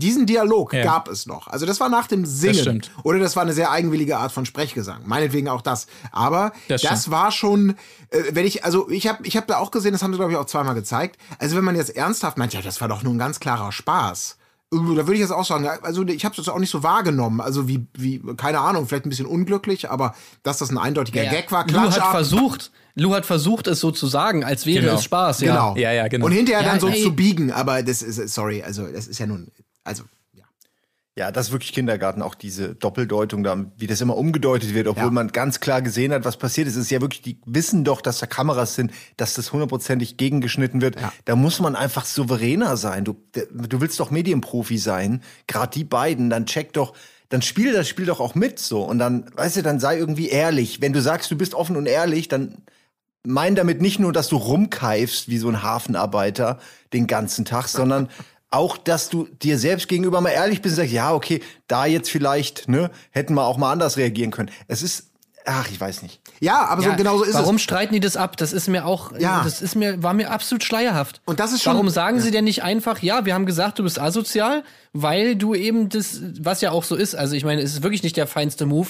Diesen Dialog Ja. gab es noch. Also das war nach dem Singen. stimmt. Oder das war eine sehr eigenwillige Art von Sprechgesang. Meinetwegen auch das. Aber Das das, war schon, äh, wenn ich, also ich habe ich hab da auch gesehen, das haben sie glaube ich auch zweimal gezeigt. Also wenn man jetzt ernsthaft meint, ja, das war doch nur ein ganz klarer Spaß. Da würde ich jetzt auch sagen, also ich habe das auch nicht so wahrgenommen. Also wie, wie, keine Ahnung, vielleicht ein bisschen unglücklich, aber dass das ein eindeutiger Ja, Gag war, Lou klatsch hat ab. versucht, Lou hat versucht, es so zu sagen, als wäre Genau. es Spaß. Ja. Genau. Ja, ja, genau. Und hinterher Ja, dann so ey. zu biegen, aber das ist, sorry, also das ist ja nun, also, ja. Ja, das ist wirklich Kindergarten, auch diese Doppeldeutung da, wie das immer umgedeutet wird, obwohl Ja. man ganz klar gesehen hat, was passiert ist. Es ist ja wirklich, die wissen doch, dass da Kameras sind, dass das hundertprozentig gegengeschnitten wird. Ja. Da muss man einfach souveräner sein. Du, du willst doch Medienprofi sein, gerade die beiden, dann check doch, dann spiel das Spiel doch auch mit so. Und dann, weißt du, dann sei irgendwie ehrlich. Wenn du sagst, du bist offen und ehrlich, dann mein damit nicht nur, dass du rumkeifst wie so ein Hafenarbeiter den ganzen Tag, sondern auch, dass du dir selbst gegenüber mal ehrlich bist und sagst, ja, okay, da jetzt vielleicht, ne, hätten wir auch mal anders reagieren können. Es ist, ach, ich weiß nicht. Ja, aber so Ja, genau so ist warum es. streiten die das ab? Das ist mir auch, Ja. das ist mir, war mir absolut schleierhaft. Und das ist schon- Warum sagen sie denn nicht einfach, ja, wir haben gesagt, du bist asozial, weil du eben das, was ja auch so ist. Also ich meine, es ist wirklich nicht der feinste Move,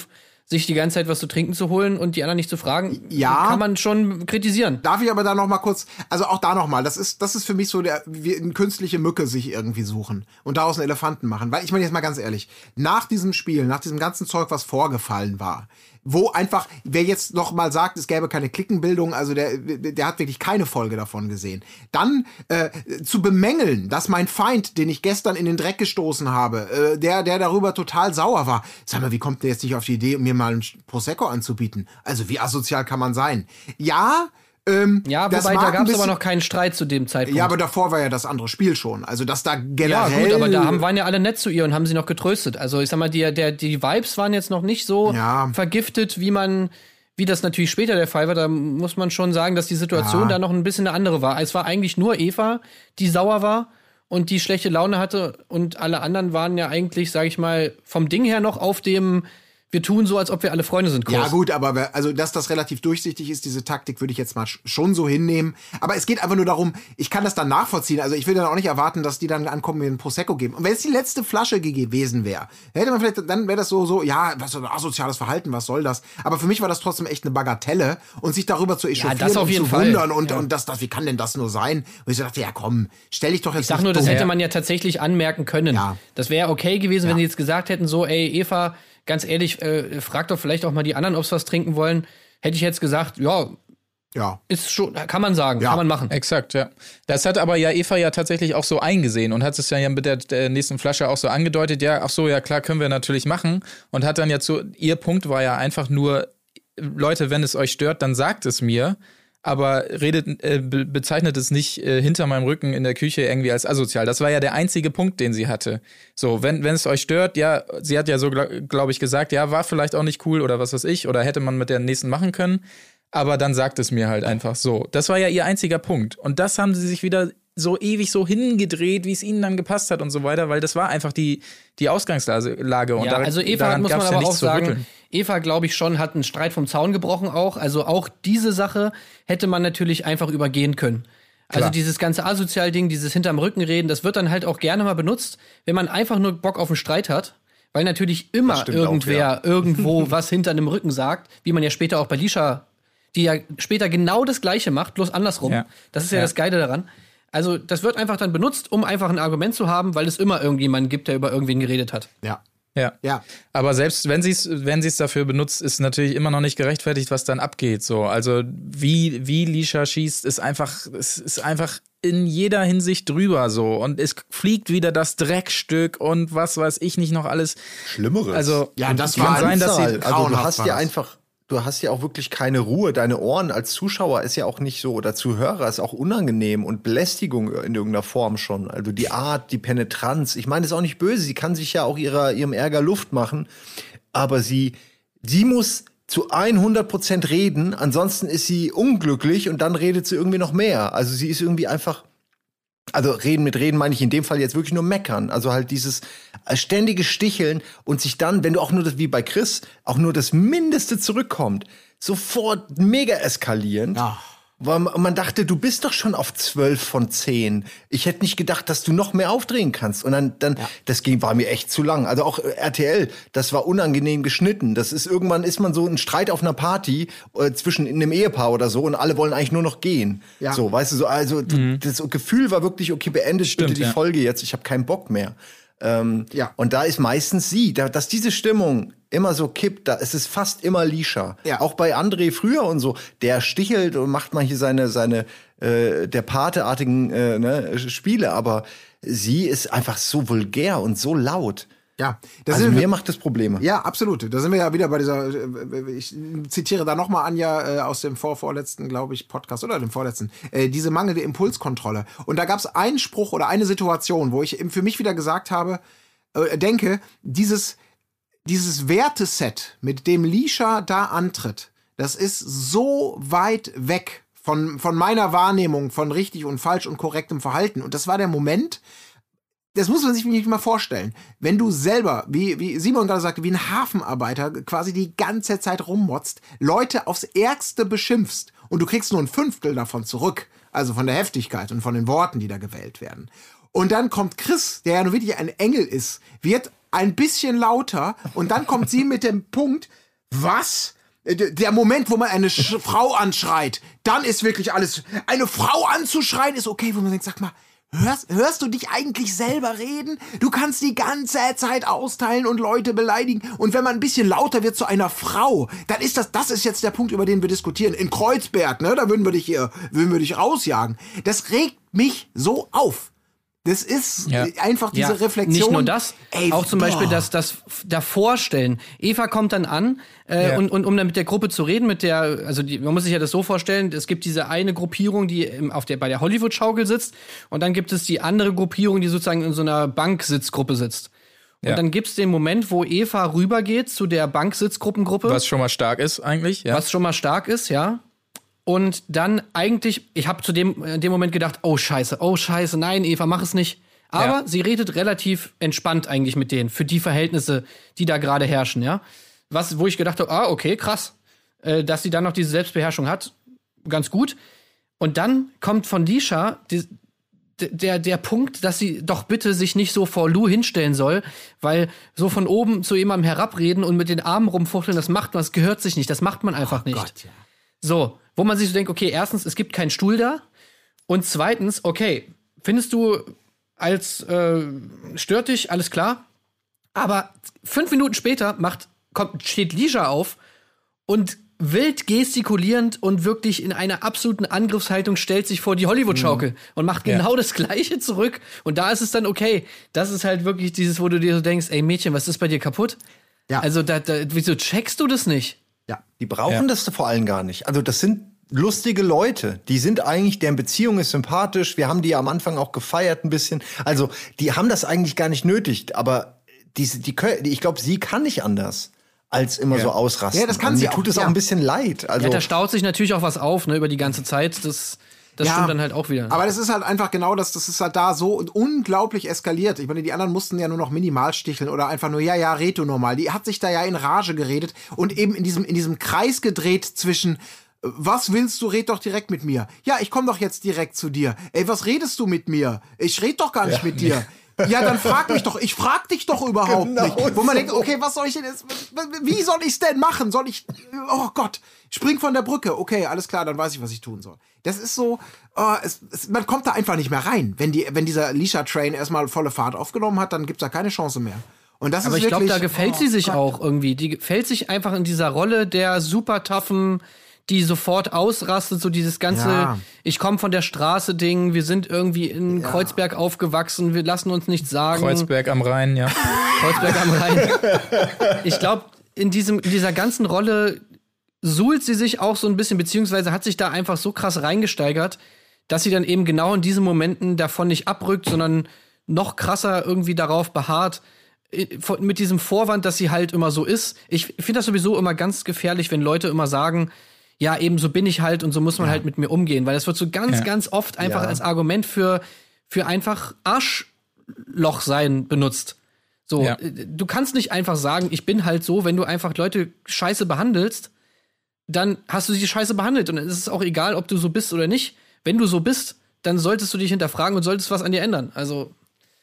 sich die ganze Zeit was zu trinken zu holen und die anderen nicht zu fragen. Ja. Kann man schon kritisieren. Darf ich aber da noch mal kurz, also auch da noch mal, das ist, das ist für mich so der, wie eine künstliche Mücke sich irgendwie suchen und daraus einen Elefanten machen. Weil ich meine jetzt mal ganz ehrlich, nach diesem Spiel, nach diesem ganzen Zeug, was vorgefallen war, wo einfach, wer jetzt noch mal sagt, es gäbe keine Klickenbildung, also der, der hat wirklich keine Folge davon gesehen. Dann äh, zu bemängeln, dass mein Feind, den ich gestern in den Dreck gestoßen habe, äh, der, der darüber total sauer war, sag mal, wie kommt der jetzt nicht auf die Idee, mir mal ein Prosecco anzubieten? Also wie asozial kann man sein? Ja, ähm, Ja, wobei da gab es aber noch keinen Streit zu dem Zeitpunkt. Ja, aber davor war ja das andere Spiel schon. Also, dass da Ja, generell. gut, aber da haben, waren ja alle nett zu ihr und haben sie noch getröstet. Also ich sag mal, die, der, die Vibes waren jetzt noch nicht so Ja. vergiftet, wie man, wie das natürlich später der Fall war. Da muss man schon sagen, dass die Situation Ja. da noch ein bisschen eine andere war. Es war eigentlich nur Eva, die sauer war und die schlechte Laune hatte und alle anderen waren ja eigentlich, sag ich mal, vom Ding her noch auf dem wir tun so, als ob wir alle Freunde sind. Kurs. Ja, gut, aber also, dass das relativ durchsichtig ist, diese Taktik, würde ich jetzt mal sch- schon so hinnehmen. Aber es geht einfach nur darum, ich kann das dann nachvollziehen. Also, ich will dann auch nicht erwarten, dass die dann ankommen und mir einen Prosecco geben. Und wenn es die letzte Flasche ge- gewesen wäre, hätte man vielleicht, dann wäre das so, so, ja, was für asoziales Verhalten, was soll das? Aber für mich war das trotzdem echt eine Bagatelle und sich darüber zu echauffieren das auf und jeden zu Fall. wundern und, und das, das, wie kann denn das nur sein? Und ich so dachte, ja, komm, stell dich doch jetzt Ich sag nur, das dumm. hätte man ja tatsächlich anmerken können. Ja. Das wäre okay gewesen, wenn Ja. sie jetzt gesagt hätten, so, ey, Eva, ganz ehrlich, äh, frag doch vielleicht auch mal die anderen, ob sie was trinken wollen. Hätte ich jetzt gesagt, ja, Ja. ist schon, kann man sagen, Ja. kann man machen. Exakt, ja. Das hat aber ja Eva ja tatsächlich auch so eingesehen und hat es ja mit der, der nächsten Flasche auch so angedeutet, ja, ach so, ja klar, können wir natürlich machen. Und hat dann ja zu, ihr Punkt war ja einfach nur, Leute, wenn es euch stört, dann sagt es mir. Aber redet, äh, be bezeichnet es nicht äh, hinter meinem Rücken in der Küche irgendwie als asozial. Das war ja der einzige Punkt, den sie hatte. So, wenn, wenn es euch stört, ja, sie hat ja so, glaube glaub ich, gesagt, ja, war vielleicht auch nicht cool oder was weiß ich, oder hätte man mit der nächsten machen können. Aber dann sagt es mir halt einfach so. Das war ja ihr einziger Punkt. Und das haben sie sich wieder so ewig so hingedreht, wie es ihnen dann gepasst hat und so weiter, weil das war einfach die, die Ausgangslage. Und Ja, daran- also Eva muss man ja aber auch sagen. Eva, glaube ich schon, hat einen Streit vom Zaun gebrochen auch. Also auch diese Sache hätte man natürlich einfach übergehen können. Also Klar. dieses ganze Asozial-Ding, dieses hinterm Rücken reden, das wird dann halt auch gerne mal benutzt, wenn man einfach nur Bock auf einen Streit hat. Weil natürlich immer stimmt auch, irgendwer ja. irgendwo was hinter einem Rücken sagt, wie man ja später auch bei Lisha, die ja später genau das Gleiche macht, bloß andersrum. Ja. Das ist ja, Ja. das Geile daran. Also das wird einfach dann benutzt, um einfach ein Argument zu haben, weil es immer irgendjemanden gibt, der über irgendwen geredet hat. Ja. Ja. Ja. Aber selbst wenn sie es wenn sie's dafür benutzt, ist natürlich immer noch nicht gerechtfertigt, was dann abgeht. So, also wie wie Lisha schießt, ist einfach es ist einfach in jeder Hinsicht drüber so und es fliegt wieder das Dreckstück und was weiß ich nicht noch alles. Schlimmeres. Also Ja, das Die war kann sein, dass sie also du hast ja einfach, du hast ja auch wirklich keine Ruhe. Deine Ohren als Zuschauer ist ja auch nicht so oder Zuhörer ist auch unangenehm und Belästigung in irgendeiner Form schon. Also die Art, die Penetranz. Ich meine, das ist auch nicht böse. Sie kann sich ja auch ihrer, ihrem Ärger Luft machen, aber sie, sie muss zu 100 Prozent reden. Ansonsten ist sie unglücklich und dann redet sie irgendwie noch mehr. Also sie ist irgendwie einfach also reden mit reden meine ich in dem Fall jetzt wirklich nur meckern. Also halt dieses äh, ständige Sticheln und sich dann, wenn du auch nur das, wie bei Chris, auch nur das Mindeste zurückkommt, sofort mega eskalieren. Ja. Weil man dachte, du bist doch schon auf 12 von 10. Ich hätte nicht gedacht, dass du noch mehr aufdrehen kannst. Und dann, dann das ging, war mir echt zu lang. Also auch äh, RTL, das war unangenehm geschnitten. Das ist irgendwann ist man so ein Streit auf einer Party äh, zwischen in einem Ehepaar oder so und alle wollen eigentlich nur noch gehen. Ja. So, weißt du, so, also das Gefühl war wirklich, okay, beendet Stimmt, bitte die ja. Folge jetzt, ich habe keinen Bock mehr. Ähm, Ja. Und da ist meistens sie, da, dass diese Stimmung immer so kippt, da ist es fast immer Lisha. Ja. Auch bei André früher und so, der stichelt und macht hier seine, seine äh, der Pateartigen äh, ne, Spiele, aber sie ist einfach so vulgär und so laut. Ja. Das Also mir macht das Probleme. Ja, absolut. Da sind wir ja wieder bei dieser, äh, ich zitiere da nochmal Anja äh, aus dem vorvorletzten, glaube ich, Podcast oder dem vorletzten, äh, diese mangelnde Impulskontrolle. Und da gab es einen Spruch oder eine Situation, wo ich eben für mich wieder gesagt habe, denke, dieses, dieses Werteset, mit dem Lisha da antritt, das ist so weit weg von, von meiner Wahrnehmung von richtig und falsch und korrektem Verhalten. Und das war der Moment, das muss man sich nicht mal vorstellen. Wenn du selber, wie, wie Simon gerade sagte, wie ein Hafenarbeiter quasi die ganze Zeit rummotzt, Leute aufs Ärgste beschimpfst und du kriegst nur ein Fünftel davon zurück, also von der Heftigkeit und von den Worten, die da gewählt werden. Und dann kommt Chris, der ja nur wirklich ein Engel ist, wird ein bisschen lauter und dann kommt sie mit dem Punkt, was? Äh, Der Moment, wo man eine Sch Frau anschreit, dann ist wirklich alles. Eine Frau anzuschreien ist okay, wo man denkt, sag mal, hörst, hörst du dich eigentlich selber reden? Du kannst die ganze Zeit austeilen und Leute beleidigen. Und wenn man ein bisschen lauter wird zu einer Frau, dann ist das, das ist jetzt der Punkt, über den wir diskutieren. In Kreuzberg, ne, da würden wir dich hier, würden wir dich rausjagen. Das regt mich so auf. Das ist Ja. einfach diese Ja, Reflexion. Nicht nur das, Ey, auch zum Beispiel boah. das, das f- davorstellen. Eva kommt dann an äh, Ja. und, und um dann mit der Gruppe zu reden, mit der, also die, man muss sich ja das so vorstellen, es gibt diese eine Gruppierung, die im, auf der, bei der Hollywood-Schaukel sitzt und dann gibt es die andere Gruppierung, die sozusagen in so einer Banksitzgruppe sitzt. Und Ja. dann gibt's den Moment, wo Eva rübergeht zu der Banksitzgruppengruppe Was schon mal stark ist eigentlich, ja. was schon mal stark ist, ja. Und dann eigentlich, ich habe zu dem in dem Moment gedacht, oh Scheiße, oh Scheiße, nein, Eva, mach es nicht. Aber Ja. sie redet relativ entspannt eigentlich mit denen für die Verhältnisse, die da gerade herrschen, ja. Was, wo ich gedacht habe, ah, okay, krass, äh, dass sie dann noch diese Selbstbeherrschung hat, ganz gut. Und dann kommt von Lisha die, der, der Punkt, dass sie doch bitte sich nicht so vor Lou hinstellen soll, weil so von oben zu jemandem herabreden und mit den Armen rumfuchteln, das macht man, das gehört sich nicht, das macht man einfach nicht. Gott, ja. So, wo man sich so denkt, okay, erstens, es gibt keinen Stuhl da. Und zweitens, okay, findest du als äh, stört dich, alles klar. Aber fünf Minuten später macht, kommt, steht Lisa auf und wild gestikulierend und wirklich in einer absoluten Angriffshaltung stellt sich vor die Hollywood-Schaukel und macht genau das Gleiche zurück. Und da ist es dann okay. Das ist halt wirklich dieses, wo du dir so denkst, ey Mädchen, was ist bei dir kaputt? Ja. Also, da, da, wieso checkst du das nicht? Ja. Die brauchen Ja. das vor allem gar nicht. Also das sind lustige Leute. Die sind eigentlich, deren Beziehung ist sympathisch. Wir haben die am Anfang auch gefeiert ein bisschen. Also die haben das eigentlich gar nicht nötig. Aber diese, die, können- ich glaube, sie kann nicht anders als immer so ausrasten. Ja, das kann Und sie mir tut auch, es auch ja. ein bisschen leid. Also Ja, da staut sich natürlich auch was auf, ne, über die ganze Zeit. Das, das Ja, stimmt dann halt auch wieder. Aber das ist halt einfach genau das, das ist halt da so unglaublich eskaliert. Ich meine, die anderen mussten ja nur noch minimal sticheln oder einfach nur, ja, ja, red du normal. Die hat sich da ja in Rage geredet und eben in diesem, in diesem Kreis gedreht zwischen, was willst du, red doch direkt mit mir. Ja, ich komm doch jetzt direkt zu dir. Ey, was redest du mit mir? Ich red doch gar nicht mit dir. Ja, dann frag mich doch. Ich frag dich doch überhaupt Genau nicht. Wo man so. denkt, okay, was soll ich denn jetzt, wie soll ich's denn machen? Soll ich, oh Gott, spring von der Brücke. Okay, alles klar, dann weiß ich, was ich tun soll. Das ist so, oh, es, es, man kommt da einfach nicht mehr rein. Wenn die, wenn dieser Lisha-Train erstmal volle Fahrt aufgenommen hat, dann gibt's da keine Chance mehr. Und das Aber ist ich glaube, da gefällt oh sie sich Gott. auch irgendwie. Die gefällt sich einfach in dieser Rolle der super toughen, die sofort ausrastet, so dieses ganze, Ja. ich komme von der Straße Ding, wir sind irgendwie in Kreuzberg aufgewachsen, wir lassen uns nichts sagen. Kreuzberg am Rhein, ja. Kreuzberg am Rhein. Ich glaube, in, diesem, in dieser ganzen Rolle suhlt sie sich auch so ein bisschen, beziehungsweise hat sich da einfach so krass reingesteigert, dass sie dann eben genau in diesen Momenten davon nicht abrückt, sondern noch krasser irgendwie darauf beharrt, mit diesem Vorwand, dass sie halt immer so ist. Ich finde das sowieso immer ganz gefährlich, wenn Leute immer sagen, ja, eben so bin ich halt und so muss man halt mit mir umgehen, weil das wird so ganz, Ja. ganz oft einfach Ja. als Argument für, für einfach Arschloch sein benutzt. So, Ja. äh, du kannst nicht einfach sagen, ich bin halt so, wenn du einfach Leute scheiße behandelst, dann hast du sie scheiße behandelt und es ist auch egal, ob du so bist oder nicht. Wenn du so bist, dann solltest du dich hinterfragen und solltest was an dir ändern. Also,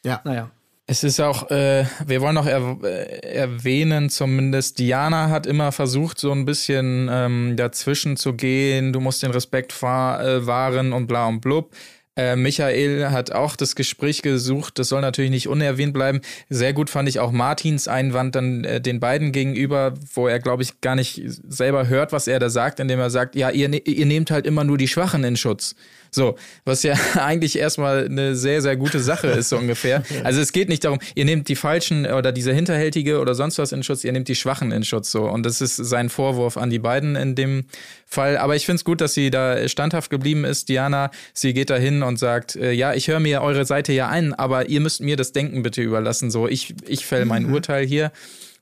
Ja. naja. Es ist auch, äh, wir wollen noch er äh, erwähnen, zumindest Diana hat immer versucht, so ein bisschen ähm, dazwischen zu gehen. Du musst den Respekt äh, wahren und bla und blub. Äh, Michael hat auch das Gespräch gesucht. Das soll natürlich nicht unerwähnt bleiben. Sehr gut fand ich auch Martins Einwand dann äh, den beiden gegenüber, wo er, glaube ich, gar nicht selber hört, was er da sagt, indem er sagt, ja, ihr, ne ihr nehmt halt immer nur die Schwachen in Schutz. So, was ja eigentlich erstmal eine sehr, sehr gute Sache ist, so ungefähr. Also es geht nicht darum, ihr nehmt die Falschen oder diese Hinterhältige oder sonst was in Schutz, ihr nehmt die Schwachen in Schutz. So. Und das ist sein Vorwurf an die beiden in dem Fall. Aber ich finde es gut, dass sie da standhaft geblieben ist. Diana, sie geht da hin und sagt, äh, ja, ich höre mir eure Seite ja ein, aber ihr müsst mir das Denken bitte überlassen. So, ich, ich fäll mein Urteil hier.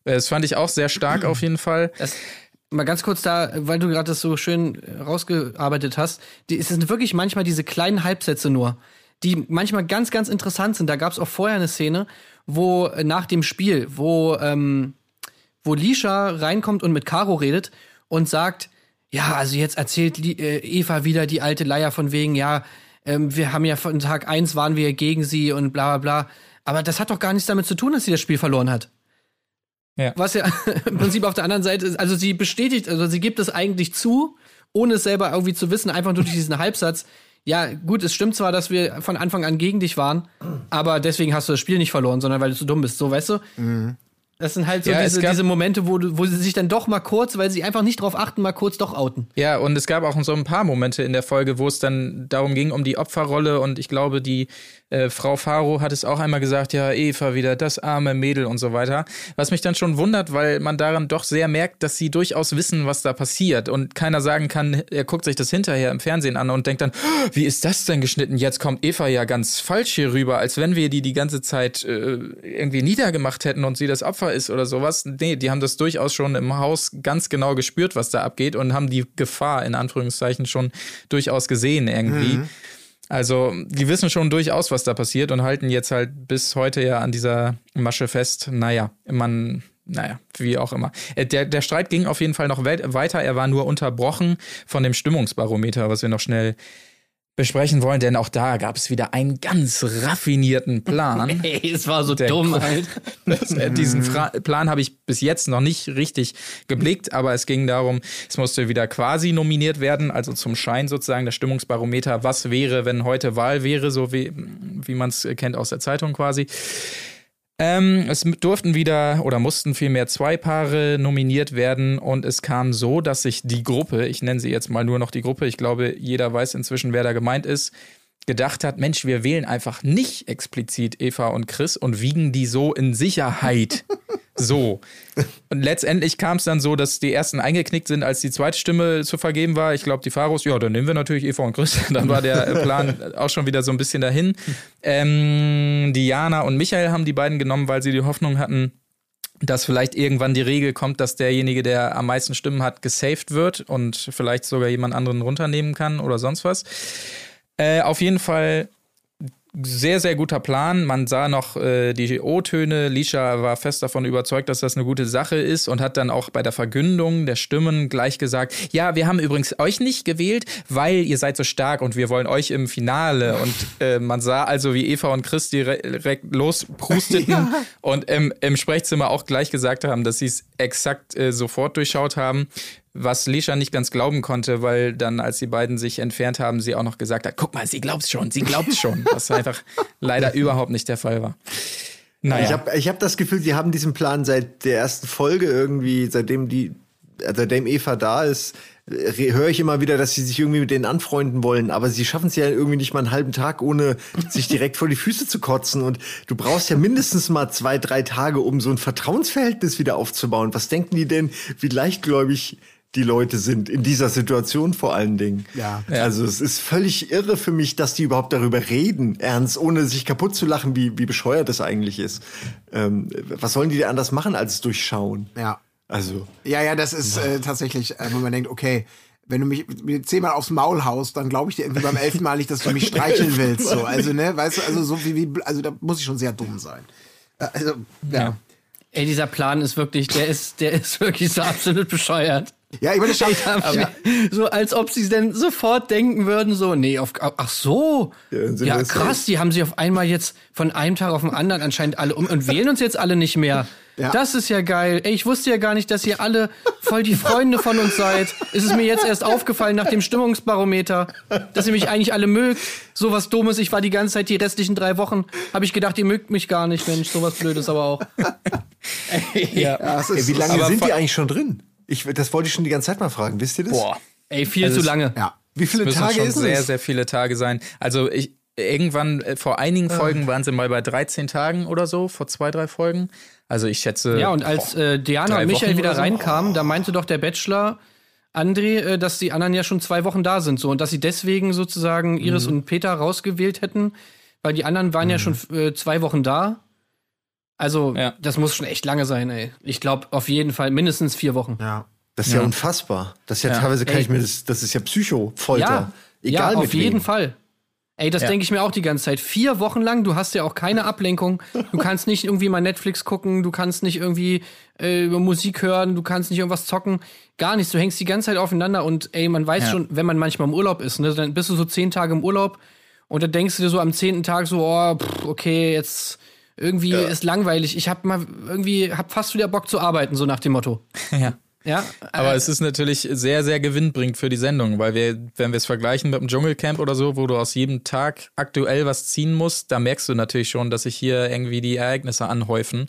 Äh, Das fand ich auch sehr stark auf jeden Fall. Das, mal ganz kurz da, weil du gerade das so schön rausgearbeitet hast. Die, es sind wirklich manchmal diese kleinen Halbsätze nur, die manchmal ganz, ganz interessant sind. Da gab es auch vorher eine Szene, wo äh, nach dem Spiel, wo, ähm, wo Lisha reinkommt und mit Caro redet und sagt, ja, also jetzt erzählt Li äh, Eva wieder die alte Leier von wegen, ja, ähm, wir haben ja von Tag eins waren wir gegen sie und bla bla bla. Aber das hat doch gar nichts damit zu tun, dass sie das Spiel verloren hat. Ja. Was ja im Prinzip auf der anderen Seite ist, also sie bestätigt, also sie gibt es eigentlich zu, ohne es selber irgendwie zu wissen, einfach nur durch diesen Halbsatz. Ja, gut, es stimmt zwar, dass wir von Anfang an gegen dich waren, aber deswegen hast du das Spiel nicht verloren, sondern weil du zu dumm bist, so weißt du? Das sind halt so Ja, es diese, diese Momente, wo, wo sie sich dann doch mal kurz, weil sie einfach nicht drauf achten, mal kurz doch outen. Ja, und es gab auch so ein paar Momente in der Folge, wo es dann darum ging, um die Opferrolle. Und ich glaube, die äh, Frau Faro hat es auch einmal gesagt, ja, Eva wieder, das arme Mädel und so weiter. Was mich dann schon wundert, weil man daran doch sehr merkt, dass sie durchaus wissen, was da passiert. Und keiner sagen kann, er guckt sich das hinterher im Fernsehen an und denkt dann, "Oh, wie ist das denn geschnitten? Jetzt kommt Eva ja ganz falsch hier rüber, als wenn wir die die ganze Zeit äh, irgendwie niedergemacht hätten und sie das Opfer ist oder sowas. Nee, die haben das durchaus schon im Haus ganz genau gespürt, was da abgeht und haben die Gefahr in Anführungszeichen schon durchaus gesehen irgendwie. Also, die wissen schon durchaus, was da passiert und halten jetzt halt bis heute ja an dieser Masche fest. Naja, man naja, wie auch immer. Äh, Der, der Streit ging auf jeden Fall noch weit- weiter. Er war nur unterbrochen von dem Stimmungsbarometer, was wir noch schnell besprechen wollen, denn auch da gab es wieder einen ganz raffinierten Plan. Ey, es war so Der dumm, halt. Diesen Fra Plan habe ich bis jetzt noch nicht richtig geblickt, aber es ging darum, es musste wieder quasi nominiert werden, also zum Schein sozusagen, das Stimmungsbarometer, was wäre, wenn heute Wahl wäre, so wie, wie man es kennt aus der Zeitung quasi. Ähm, es durften wieder oder mussten vielmehr zwei Paare nominiert werden und es kam so, dass sich die Gruppe, ich nenne sie jetzt mal nur noch die Gruppe, ich glaube, jeder weiß inzwischen, wer da gemeint ist, gedacht hat, Mensch, wir wählen einfach nicht explizit Eva und Chris und wiegen die so in Sicherheit. so. Und letztendlich kam es dann so, dass die ersten eingeknickt sind, als die zweite Stimme zu vergeben war. Ich glaube, die Pharos, ja, dann nehmen wir natürlich Eva und Chris. Dann war der Plan auch schon wieder so ein bisschen dahin. Ähm, Diana und Michael haben die beiden genommen, weil sie die Hoffnung hatten, dass vielleicht irgendwann die Regel kommt, dass derjenige, der am meisten Stimmen hat, gesaved wird und vielleicht sogar jemand anderen runternehmen kann oder sonst was. Äh, auf jeden Fall sehr, sehr guter Plan. Man sah noch äh, die O-Töne. Lisha war fest davon überzeugt, dass das eine gute Sache ist und hat dann auch bei der Verkündung der Stimmen gleich gesagt, ja, wir haben übrigens euch nicht gewählt, weil ihr seid so stark und wir wollen euch im Finale. Und äh, man sah also, wie Eva und Chris direkt losprusteten und im, im Sprechzimmer auch gleich gesagt haben, dass sie es exakt äh, sofort durchschaut haben was Lisha nicht ganz glauben konnte, weil dann, als die beiden sich entfernt haben, sie auch noch gesagt hat, guck mal, sie glaubt's schon, sie glaubt's schon, was einfach leider überhaupt nicht der Fall war. Naja. Ich habe ich hab das Gefühl, sie haben diesen Plan seit der ersten Folge irgendwie, seitdem die, äh, seitdem Eva da ist, höre ich immer wieder, dass sie sich irgendwie mit denen anfreunden wollen, aber sie schaffen es ja irgendwie nicht mal einen halben Tag, ohne sich direkt vor die Füße zu kotzen. Und du brauchst ja mindestens mal zwei, drei Tage, um so ein Vertrauensverhältnis wieder aufzubauen. Was denken die denn, wie leichtgläubig die Leute sind in dieser Situation vor allen Dingen. Ja. Also es ist völlig irre für mich, dass die überhaupt darüber reden, ernst, ohne sich kaputt zu lachen, wie, wie bescheuert das eigentlich ist. Ähm, was sollen die denn anders machen als durchschauen? Ja. Also. Ja, ja, das ist äh, tatsächlich, äh, wo man denkt, okay, wenn du mich zehnmal aufs Maul haust, dann glaube ich dir irgendwie beim elften Mal nicht, dass du mich streicheln willst. So, also ne, weißt du, also so wie, wie also da muss ich schon sehr dumm sein. Äh, Also ja. Ja. Ey, dieser Plan ist wirklich, der ist, der ist wirklich so absolut bescheuert. Ja, ich meine, das schafft, Ja. So als ob sie denn sofort denken würden, so, nee, auf, ach so. Ja, Ja, krass, die haben sich auf einmal jetzt von einem Tag auf den anderen anscheinend alle um und wählen uns jetzt alle nicht mehr. Ja. Das ist ja geil. Ey, ich wusste ja gar nicht, dass ihr alle voll die Freunde von uns seid. Ist es mir jetzt erst aufgefallen nach dem Stimmungsbarometer, dass ihr mich eigentlich alle mögt. Sowas Dummes. Ich war die ganze Zeit, die restlichen drei Wochen, habe ich gedacht, ihr mögt mich gar nicht, Mensch. Sowas Blödes aber auch. ja. das Ey, wie lange aber sind die eigentlich schon drin? Ich, das wollte ich schon die ganze Zeit mal fragen. Wisst ihr das? Boah. Ey, viel Also zu lange. ja. Wie viele Tage schon ist sehr, es? sehr viele Tage sein. Also ich irgendwann äh, vor einigen Folgen waren sie mal bei 13 Tagen oder so, vor zwei, drei Folgen. Also ich schätze. Ja, und als äh, Diana und Michael Wochen wieder so? reinkamen, da meinte doch der Bachelor André, äh, dass die anderen ja schon zwei Wochen da sind so und dass sie deswegen sozusagen Iris und Peter rausgewählt hätten, weil die anderen waren ja schon äh, zwei Wochen da. Also, Ja. das muss schon echt lange sein, ey. Ich glaube auf jeden Fall mindestens vier Wochen. ja. Das ist ja, Ja. unfassbar. Das ist ja, Ja. teilweise kann Ey. ich mir das, das ist ja Psycho-Folter. Ja, Egal ja, mit auf jeden wem. Fall. Ey, das Ja. denke ich mir auch die ganze Zeit. Vier Wochen lang, du hast ja auch keine Ablenkung. Du kannst nicht irgendwie mal Netflix gucken, du kannst nicht irgendwie äh, über Musik hören, du kannst nicht irgendwas zocken. Gar nichts. Du hängst die ganze Zeit aufeinander und ey, man weiß Ja. schon, wenn man manchmal im Urlaub ist, ne, dann bist du so zehn Tage im Urlaub und dann denkst du dir so am zehnten Tag so, oh, pff, okay, jetzt irgendwie ist langweilig. Ich hab mal irgendwie, hab fast wieder Bock zu arbeiten, so nach dem Motto. Ja. Ja, Aber äh, es ist natürlich sehr, sehr gewinnbringend für die Sendung, weil wir, wenn wir es vergleichen mit dem Dschungelcamp oder so, wo du aus jedem Tag aktuell was ziehen musst, da merkst du natürlich schon, dass sich hier irgendwie die Ereignisse anhäufen,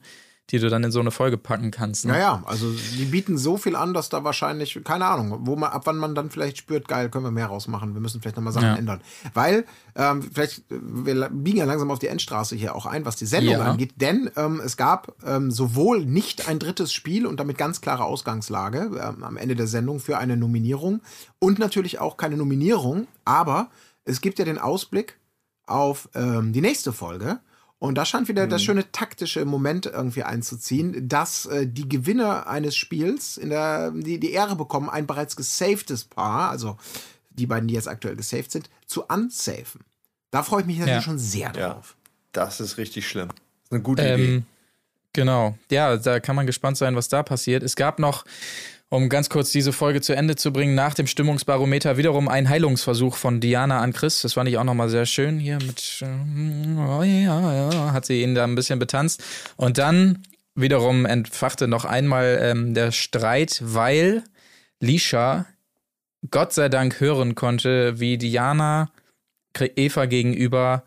die du dann in so eine Folge packen kannst. Ne? Ja, ja, also die bieten so viel an, dass da wahrscheinlich, keine Ahnung, wo man, ab wann man dann vielleicht spürt, geil, können wir mehr rausmachen, wir müssen vielleicht nochmal Sachen Ja. ändern. Weil, ähm, vielleicht, wir biegen ja langsam auf die Endstraße hier auch ein, was die Sendung Ja. angeht, denn ähm, es gab ähm, sowohl nicht ein drittes Spiel und damit ganz klare Ausgangslage ähm, am Ende der Sendung für eine Nominierung und natürlich auch keine Nominierung, aber es gibt ja den Ausblick auf ähm, die nächste Folge. Und da scheint wieder das schöne taktische Moment irgendwie einzuziehen, dass äh, die Gewinner eines Spiels in der, die, die Ehre bekommen, ein bereits gesafedes Paar, also die beiden, die jetzt aktuell gesaved sind, zu unsafen. Da freue ich mich natürlich Ja. schon sehr Ja. drauf. Das ist richtig schlimm. Das ist eine gute Idee. Ähm, Genau. Ja, da kann man gespannt sein, was da passiert. Es gab noch, um ganz kurz diese Folge zu Ende zu bringen, nach dem Stimmungsbarometer wiederum ein Heilungsversuch von Diana an Chris. Das fand ich auch nochmal sehr schön hier mit, oh ja, ja, hat sie ihn da ein bisschen betanzt. Und dann wiederum entfachte noch einmal ähm, der Streit, weil Lisha Gott sei Dank hören konnte, wie Diana Eva gegenüber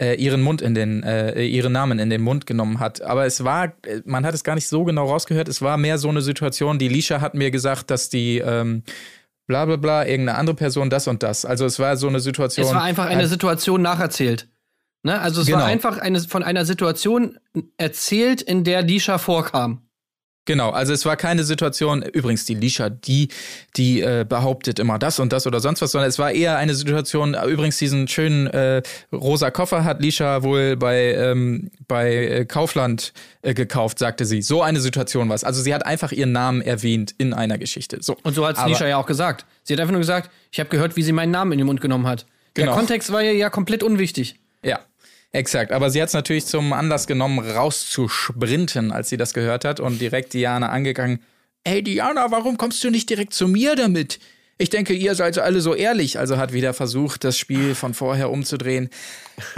äh, ihren Mund in den, äh, ihren Namen in den Mund genommen hat. Aber es war, äh, man hat es gar nicht so genau rausgehört, es war mehr so eine Situation, die Lisha hat mir gesagt, dass die ähm, bla bla bla, irgendeine andere Person das und das. Also es war so eine Situation. Es war einfach eine Situation nacherzählt. Ne? Also es Genau. war einfach eine, von einer Situation erzählt, in der Lisha vorkam. Genau, also es war keine Situation, übrigens die Lisha, die, die äh, behauptet immer das und das oder sonst was, sondern es war eher eine Situation, äh, übrigens diesen schönen äh, rosa Koffer hat Lisha wohl bei, ähm, bei äh, Kaufland äh, gekauft, sagte sie. So eine Situation war es. Also sie hat einfach ihren Namen erwähnt in einer Geschichte. So. Und so hat Aber- Lisha ja auch gesagt. Sie hat einfach nur gesagt, ich habe gehört, wie sie meinen Namen in den Mund genommen hat. Der Genau. Kontext war ja, ja komplett unwichtig. Ja, exakt. Aber sie hat es natürlich zum Anlass genommen, rauszusprinten, als sie das gehört hat und direkt Diana angegangen. Ey Diana, warum kommst du nicht direkt zu mir damit? Ich denke, ihr seid alle so ehrlich. Also hat wieder versucht, das Spiel von vorher umzudrehen.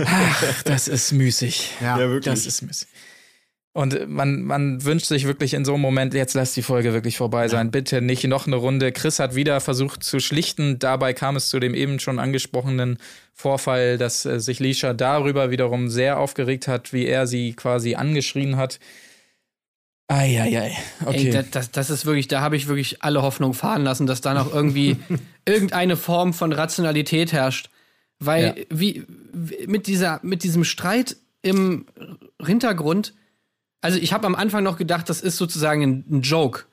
Ach, das ist müßig. Ja. Ja, wirklich. Das ist müßig. Und man, man wünscht sich wirklich in so einem Moment, jetzt lass die Folge wirklich vorbei sein. Bitte nicht noch eine Runde. Chris hat wieder versucht zu schlichten. Dabei kam es zu dem eben schon angesprochenen Vorfall, dass äh, sich Lisha darüber wiederum sehr aufgeregt hat, wie er sie quasi angeschrien hat. Eieiei. Okay. Ey, das, das, das ist wirklich, da habe ich wirklich alle Hoffnung fahren lassen, dass da noch irgendwie irgendeine Form von Rationalität herrscht. Weil Ja. wie, wie mit dieser, mit diesem Streit im Hintergrund, also ich habe am Anfang noch gedacht, das ist sozusagen ein, ein Joke.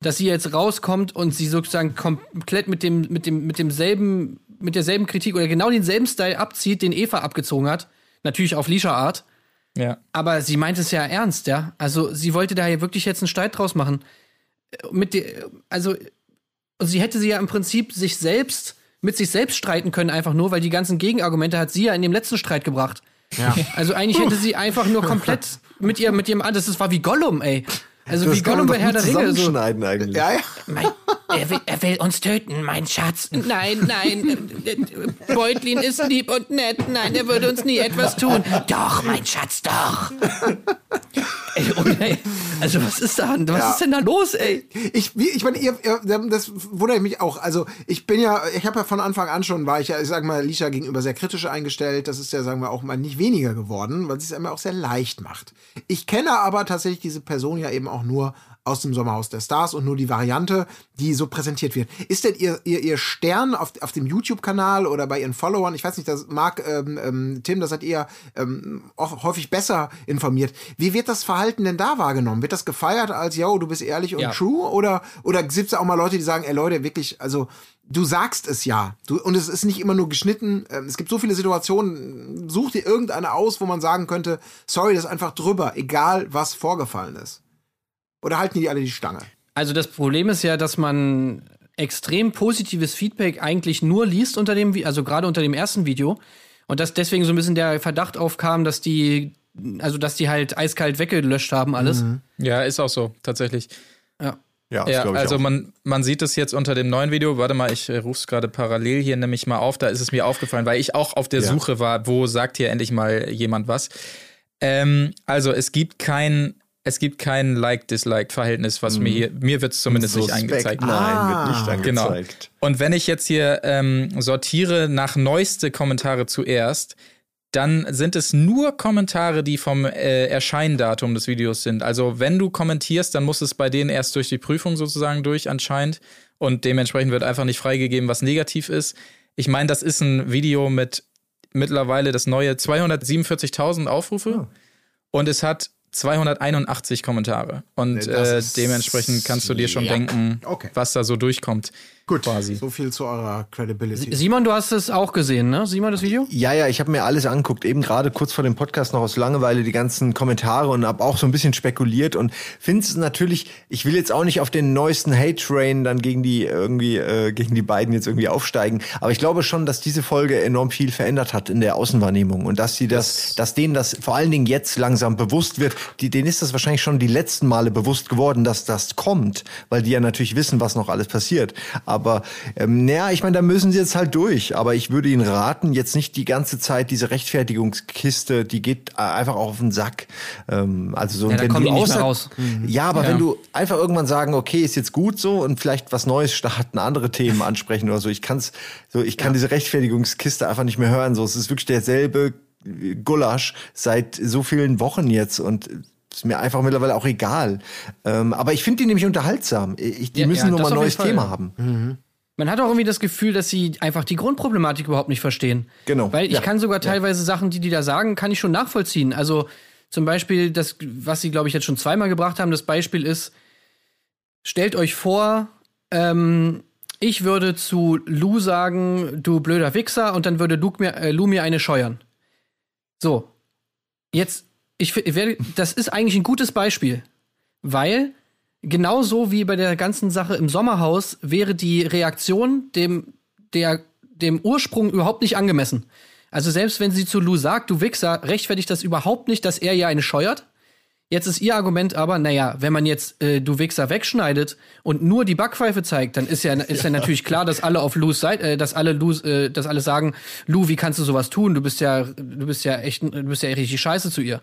Dass sie jetzt rauskommt und sie sozusagen komplett mit dem, mit dem, mit demselben, mit derselben Kritik oder genau denselben Style abzieht, den Eva abgezogen hat. Natürlich auf Lisha-Art. ja. Aber sie meint es ja ernst, ja. Also sie wollte da ja wirklich jetzt einen Streit draus machen. Mit der, also sie hätte sie ja im Prinzip sich selbst mit sich selbst streiten können, einfach nur, weil die ganzen Gegenargumente hat sie ja in dem letzten Streit gebracht. Ja. Also eigentlich hätte sie einfach nur komplett mit ihr, mit ihrem, das ist- war wie Gollum, ey. Also wie Das kann Gollum bei Herr der Ringe. So, zusammenschneiden eigentlich. Ja, ja. mein, er, will, er will uns töten, mein Schatz. Nein, nein, äh, Beutlin ist lieb und nett. Nein, er würde uns nie etwas tun. Doch, mein Schatz, doch. Ey, und, ey, also was ist da? Was Ja. ist denn da los, ey? Ich, wie, ich meine, ihr, ihr, das wundert mich auch. Also ich bin ja, ich habe ja von Anfang an schon, war ich ja, ich sag mal, Lisha gegenüber sehr kritisch eingestellt. Das ist ja, sagen wir, auch mal nicht weniger geworden, weil sie es immer auch sehr leicht macht. Ich kenne aber tatsächlich diese Person ja eben auch nur aus dem Sommerhaus der Stars und nur die Variante, die so präsentiert wird. Ist denn ihr, ihr, ihr Stern auf, auf dem YouTube-Kanal oder bei ihren Followern, ich weiß nicht, das mag ähm, ähm, Tim, das hat ihr ähm, auch häufig besser informiert. Wie wird das Verhalten denn da wahrgenommen? Wird das gefeiert als, yo, du bist ehrlich und Ja. true? Oder, oder gibt es da auch mal Leute, die sagen, ey Leute, wirklich, also du sagst es ja. Du, und es ist nicht immer nur geschnitten. Ähm, Es gibt so viele Situationen, such dir irgendeine aus, wo man sagen könnte, sorry, das ist einfach drüber, egal was vorgefallen ist. Oder halten die alle die Stange? Also das Problem ist ja, dass man extrem positives Feedback eigentlich nur liest unter dem, also gerade unter dem ersten Video. Und dass deswegen so ein bisschen der Verdacht aufkam, dass die, also dass die halt eiskalt weggelöscht haben alles. Ja, ist auch so, tatsächlich. Ja. Ja, das Ja, also auch. man, man sieht es jetzt unter dem neuen Video. Warte mal, ich äh, rufe es gerade parallel hier nämlich mal auf. Da ist es mir aufgefallen, weil ich auch auf der Ja. Suche war, wo sagt hier endlich mal jemand was. Ähm, also es gibt kein, es gibt kein Like-Dislike-Verhältnis, was mir hier, mir wird es zumindest nicht Suspekt, angezeigt. Nein, wird nicht Genau. angezeigt. Und wenn ich jetzt hier ähm, sortiere nach neueste Kommentare zuerst, dann sind es nur Kommentare, die vom äh, Erscheindatum des Videos sind. Also wenn du kommentierst, dann muss es bei denen erst durch die Prüfung sozusagen durch anscheinend. Und dementsprechend wird einfach nicht freigegeben, was negativ ist. Ich meine, das ist ein Video mit mittlerweile das neue 247.000 Aufrufe. Und es hat 281 Kommentare. Und äh, ist- dementsprechend kannst du dir schon ja. denken, Okay. was da so durchkommt. Gut, Quasi. so viel zu eurer Credibility. Simon, du hast es auch gesehen, ne? Simon, das Video? Ja, ja, ich habe mir alles angeguckt, eben gerade kurz vor dem Podcast noch aus Langeweile die ganzen Kommentare und habe auch so ein bisschen spekuliert und finde es natürlich, ich will jetzt auch nicht auf den neuesten Hate-Train dann gegen die irgendwie, äh, gegen die beiden jetzt irgendwie aufsteigen, aber ich glaube schon, dass diese Folge enorm viel verändert hat in der Außenwahrnehmung und dass sie das, dass denen das vor allen Dingen jetzt langsam bewusst wird, die, denen ist das wahrscheinlich schon die letzten Male bewusst geworden, dass das kommt, weil die ja natürlich wissen, was noch alles passiert. Aber ähm, naja, ich meine, da müssen sie jetzt halt durch. Aber ich würde ihnen raten, jetzt nicht die ganze Zeit diese Rechtfertigungskiste, die geht einfach auch auf den Sack. Ähm, also so, Ja, wenn du außer- raus. Ja, aber Ja. wenn du einfach irgendwann sagen, okay, ist jetzt gut so und vielleicht was Neues starten, andere Themen ansprechen oder so. Ich kann's, so, ich kann diese Rechtfertigungskiste einfach nicht mehr hören. So, es ist wirklich derselbe Gulasch seit so vielen Wochen jetzt und ist mir einfach mittlerweile auch egal. Ähm, aber ich finde die nämlich unterhaltsam. Ich, die Ja, müssen ja, nur mal ein neues. Thema haben. Man hat auch irgendwie das Gefühl, dass sie einfach die Grundproblematik überhaupt nicht verstehen. Genau. Weil ich Ja. kann sogar teilweise Sachen, die die da sagen, kann ich schon nachvollziehen. Also zum Beispiel das, was sie, glaube ich, jetzt schon zweimal gebracht haben, das Beispiel ist, stellt euch vor, ähm, ich würde zu Lou sagen, du blöder Wichser, und dann würde Luke mir, äh, Lou mir eine scheuern. So. Jetzt, ich, werde, das ist eigentlich ein gutes Beispiel, weil genauso wie bei der ganzen Sache im Sommerhaus wäre die Reaktion dem, der, dem Ursprung überhaupt nicht angemessen. Also selbst wenn sie zu Lou sagt, du Wichser, rechtfertigt das überhaupt nicht, dass er ja eine scheuert. Jetzt ist ihr Argument aber, naja, wenn man jetzt äh, du Wichser wegschneidet und nur die Backpfeife zeigt, dann ist ja, ist ja natürlich klar, dass alle auf Lou's Seite, äh, dass alle Lou's, äh, dass alle sagen, Lou, wie kannst du sowas tun? Du bist ja, du bist ja echt, du bist ja richtig scheiße zu ihr.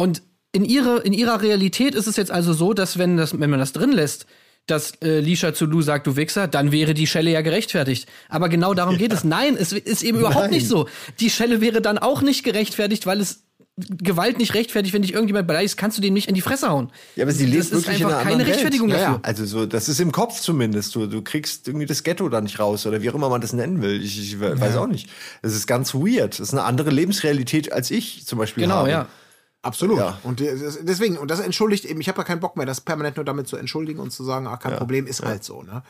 Und in, ihre, in ihrer Realität ist es jetzt also so, dass wenn, das, wenn man das drin lässt, dass äh, Lisha zu Lou sagt, du Wichser, dann wäre die Schelle ja gerechtfertigt. Aber genau darum geht es. Nein, es ist eben überhaupt Nein. nicht so. Die Schelle wäre dann auch nicht gerechtfertigt, weil es Gewalt nicht rechtfertigt, wenn dich irgendjemand beleidigt, kannst du dem nicht in die Fresse hauen. Ja, aber sie lebt das ist wirklich in einfach einer keine Rechtfertigung Welt. dafür. Ja, ja. Also so, das ist im Kopf zumindest. Du, du kriegst irgendwie das Ghetto da nicht raus oder wie auch immer man das nennen will. Ich, ich weiß auch nicht. Es ist ganz weird. Das ist eine andere Lebensrealität als ich zum Beispiel Genau, habe. ja. Absolut. Ja. Und deswegen, und das entschuldigt eben, ich habe ja keinen Bock mehr, das permanent nur damit zu entschuldigen und zu sagen, ach, kein Problem, ist halt so, ne?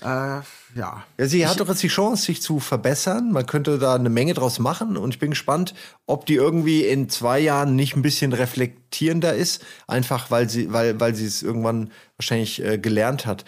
Äh, ja. Ja, sie hat doch jetzt die Chance, sich zu verbessern. Man könnte da eine Menge draus machen und ich bin gespannt, ob die irgendwie in zwei Jahren nicht ein bisschen reflektierender ist, einfach weil sie, weil, weil sie es irgendwann wahrscheinlich äh, gelernt hat.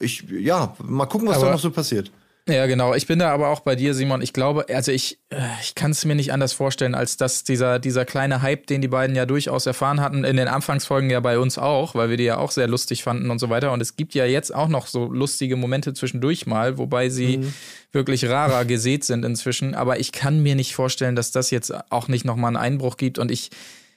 Ich, ja, mal gucken, was da noch so passiert. Ja, genau. Ich bin da aber auch bei dir, Simon. Ich glaube, also ich, äh, ich kann es mir nicht anders vorstellen, als dass dieser, dieser kleine Hype, den die beiden ja durchaus erfahren hatten, in den Anfangsfolgen ja bei uns auch, weil wir die ja auch sehr lustig fanden und so weiter. Und es gibt ja jetzt auch noch so lustige Momente zwischendurch mal, wobei sie wirklich rarer gesät sind inzwischen. Aber ich kann mir nicht vorstellen, dass das jetzt auch nicht nochmal einen Einbruch gibt und ich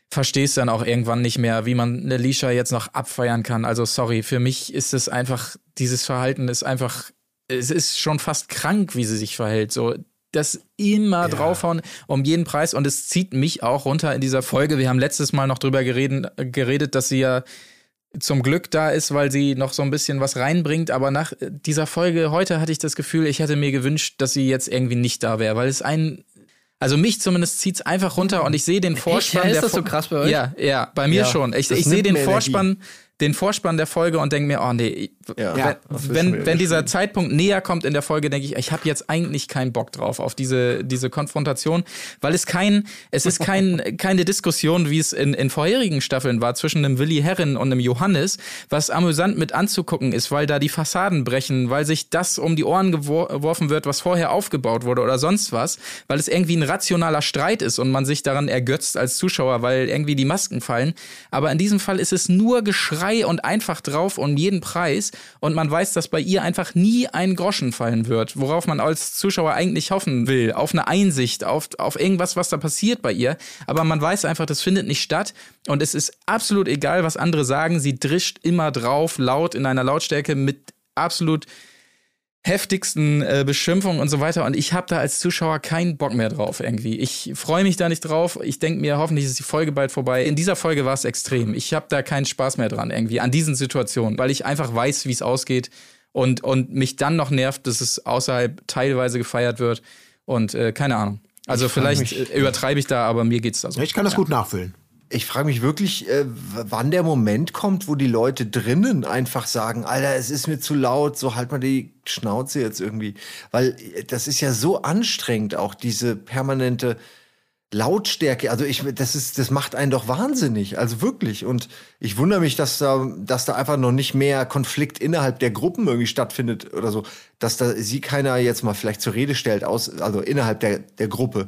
verstehe es dann auch irgendwann nicht mehr, wie man eine Lisha jetzt noch abfeiern kann. Also sorry, für mich ist es einfach, dieses Verhalten ist einfach es ist schon fast krank, wie sie sich verhält. So, das immer draufhauen um jeden Preis und es zieht mich auch runter in dieser Folge. Wir haben letztes Mal noch drüber geredet, geredet dass sie ja zum Glück da ist, weil sie noch so ein bisschen was reinbringt. Aber nach dieser Folge heute hatte ich das Gefühl, ich hätte mir gewünscht, dass sie jetzt irgendwie nicht da wäre, weil es ein also mich zumindest zieht's einfach runter und ich sehe den Vorspann. Ja, ist das so krass bei euch? Ja, ja, bei mir Ja, schon. Ich, ich sehe den Vorspann, den Vorspann der Folge und denke mir, oh nee, Ja, wenn, wieder wenn dieser. Zeitpunkt näher kommt in der Folge, denke ich, ich habe jetzt eigentlich keinen Bock drauf auf diese, diese Konfrontation, weil es kein, es ist kein, keine Diskussion, wie es in, in vorherigen Staffeln war, zwischen einem Willi Herren und einem Johannes, was amüsant mit anzugucken ist, weil da die Fassaden brechen, weil sich das um die Ohren gewor- geworfen wird, was vorher aufgebaut wurde oder sonst was, weil es irgendwie ein rationaler Streit ist und man sich daran ergötzt als Zuschauer, weil irgendwie die Masken fallen. Aber in diesem Fall ist es nur Geschrei und einfach drauf um jeden Preis und man weiß, dass bei ihr einfach nie ein Groschen fallen wird, worauf man als Zuschauer eigentlich hoffen will, auf eine Einsicht, auf, auf irgendwas, was da passiert bei ihr. Aber man weiß einfach, das findet nicht statt und es ist absolut egal, was andere sagen. Sie drischt immer drauf, laut in einer Lautstärke mit absolut heftigsten äh, Beschimpfungen und so weiter. Und ich habe da als Zuschauer keinen Bock mehr drauf irgendwie. Ich freue mich da nicht drauf. Ich denke mir, hoffentlich ist die Folge bald vorbei. In dieser Folge war es extrem. Ich habe da keinen Spaß mehr dran irgendwie an diesen Situationen, weil ich einfach weiß, wie es ausgeht und, und mich dann noch nervt, dass es außerhalb teilweise gefeiert wird. Und äh, keine Ahnung. Also vielleicht mich- äh, übertreibe ich da, aber mir geht's da so. Ich kann das gut nachfüllen. Ich frage mich wirklich, äh, wann der Moment kommt, wo die Leute drinnen einfach sagen, Alter, es ist mir zu laut, so halt mal die Schnauze jetzt irgendwie. Weil äh, das ist ja so anstrengend, auch diese permanente Lautstärke. Also ich, das ist, das macht einen doch wahnsinnig. Also wirklich. Und ich wundere mich, dass da, dass da einfach noch nicht mehr Konflikt innerhalb der Gruppen irgendwie stattfindet oder so. Dass da sie keiner jetzt mal vielleicht zur Rede stellt, aus, also innerhalb der, der Gruppe.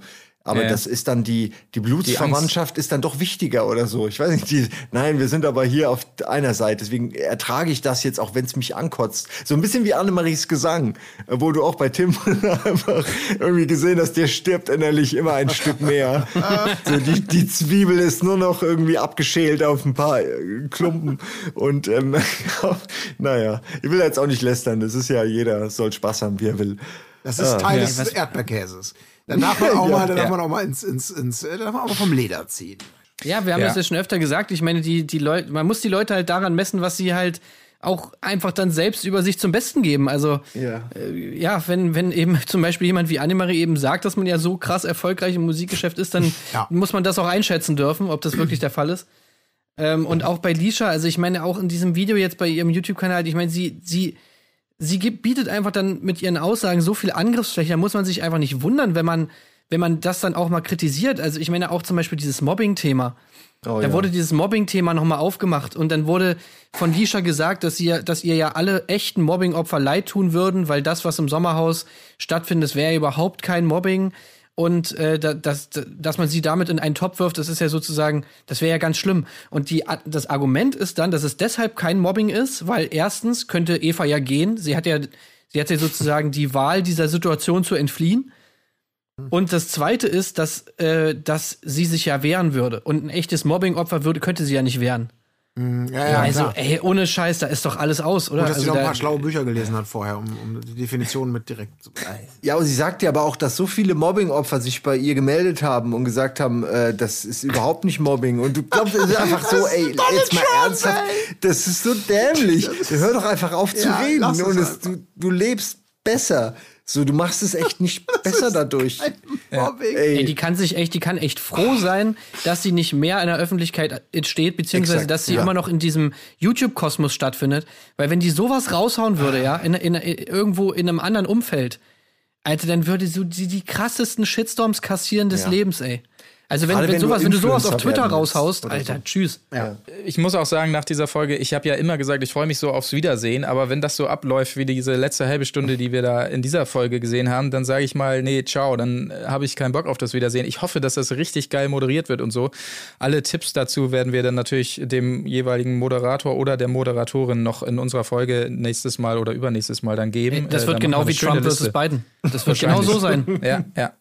Aber Ja. das ist dann die, die Blutsverwandtschaft ist dann doch wichtiger oder so. Ich weiß nicht, die, nein, wir sind aber hier auf einer Seite. Deswegen ertrage ich das jetzt, auch wenn es mich ankotzt. So ein bisschen wie Annemaries Gesang, wo du auch bei Tim einfach irgendwie gesehen hast, der stirbt innerlich immer ein Stück mehr. so, die, die Zwiebel ist nur noch irgendwie abgeschält auf ein paar äh, Klumpen. Und ähm, naja, ich will jetzt auch nicht lästern. Das ist ja, jeder soll Spaß haben, wie er will. Das ist Ah. Teil Ja, des Erdbeerkäses. Dann darf man auch Ja. mal, dann darf man auch mal ins, ins, ins, äh, darf man auch mal vom Leder ziehen. Ja, wir haben Ja. das ja schon öfter gesagt. Ich meine, die, die Leute, man muss die Leute halt daran messen, was sie halt auch einfach dann selbst über sich zum Besten geben. Also Ja. äh, ja, wenn, wenn eben zum Beispiel jemand wie Annemarie eben sagt, dass man ja so krass erfolgreich im Musikgeschäft ist, dann Ja. muss man das auch einschätzen dürfen, ob das wirklich der Fall ist. Ähm, und auch bei Lisha, also ich meine, auch in diesem Video jetzt bei ihrem YouTube-Kanal, ich meine, sie, sie, sie bietet einfach dann mit ihren Aussagen so viel Angriffsfläche, da muss man sich einfach nicht wundern, wenn man, wenn man das dann auch mal kritisiert. Also ich meine auch zum Beispiel dieses Mobbing-Thema. Oh, da ja. wurde dieses Mobbing-Thema nochmal aufgemacht und dann wurde von Lisha gesagt, dass ihr, dass ihr ja alle echten Mobbing-Opfer leid tun würden, weil das, was im Sommerhaus stattfindet, wäre ja überhaupt kein Mobbing. Und äh, da- dass, dass man sie damit in einen Topf wirft, das ist ja sozusagen, das wäre ja ganz schlimm. Und die, das Argument ist dann, dass es deshalb kein Mobbing ist, weil erstens könnte Eva ja gehen. Sie hat ja, sie hat ja sozusagen die Wahl, dieser Situation zu entfliehen. Und das Zweite ist, dass, äh, dass sie sich ja wehren würde. Und ein echtes Mobbing-Opfer würde, könnte sie ja nicht wehren. Ja, ja, also, klar. ey, ohne Scheiß, da ist doch alles aus, oder? Gut, dass also sie noch ein da- paar schlaue Bücher gelesen hat vorher, um, um die Definition mit direkt zu. Ja, und sie sagt ja aber auch, dass so viele Mobbing-Opfer sich bei ihr gemeldet haben und gesagt haben, äh, das ist überhaupt nicht Mobbing. Und du glaubst, es ist einfach so, ey, jetzt mal ernsthaft, das ist so dämlich. Hör doch einfach auf zu Ja, reden und es, du, du lebst besser. So, du machst es echt nicht besser dadurch. Mobbing. Ey, die kann sich echt, die kann echt froh sein, dass sie nicht mehr in der Öffentlichkeit steht, beziehungsweise Exakt, dass sie ja. immer noch in diesem YouTube-Kosmos stattfindet. Weil wenn die sowas raushauen würde, ja, in, in, irgendwo in einem anderen Umfeld, Alter, dann würde so die, die krassesten Shitstorms kassieren des Ja. Lebens, ey. Also wenn, wenn, wenn du sowas, wenn du sowas auf Twitter raushaust, Alter, so. tschüss. Ich muss auch sagen, nach dieser Folge, ich habe ja immer gesagt, ich freue mich so aufs Wiedersehen, aber wenn das so abläuft wie diese letzte halbe Stunde, die wir da in dieser Folge gesehen haben, dann sage ich mal, nee, ciao, dann äh, habe ich keinen Bock auf das Wiedersehen. Ich hoffe, dass das richtig geil moderiert wird und so. Alle Tipps dazu werden wir dann natürlich dem jeweiligen Moderator oder der Moderatorin noch in unserer Folge nächstes Mal oder übernächstes Mal dann geben. Das Äh, wird dann genau wie Trump versus. Biden. Das wird genau so sein. Ja, ja.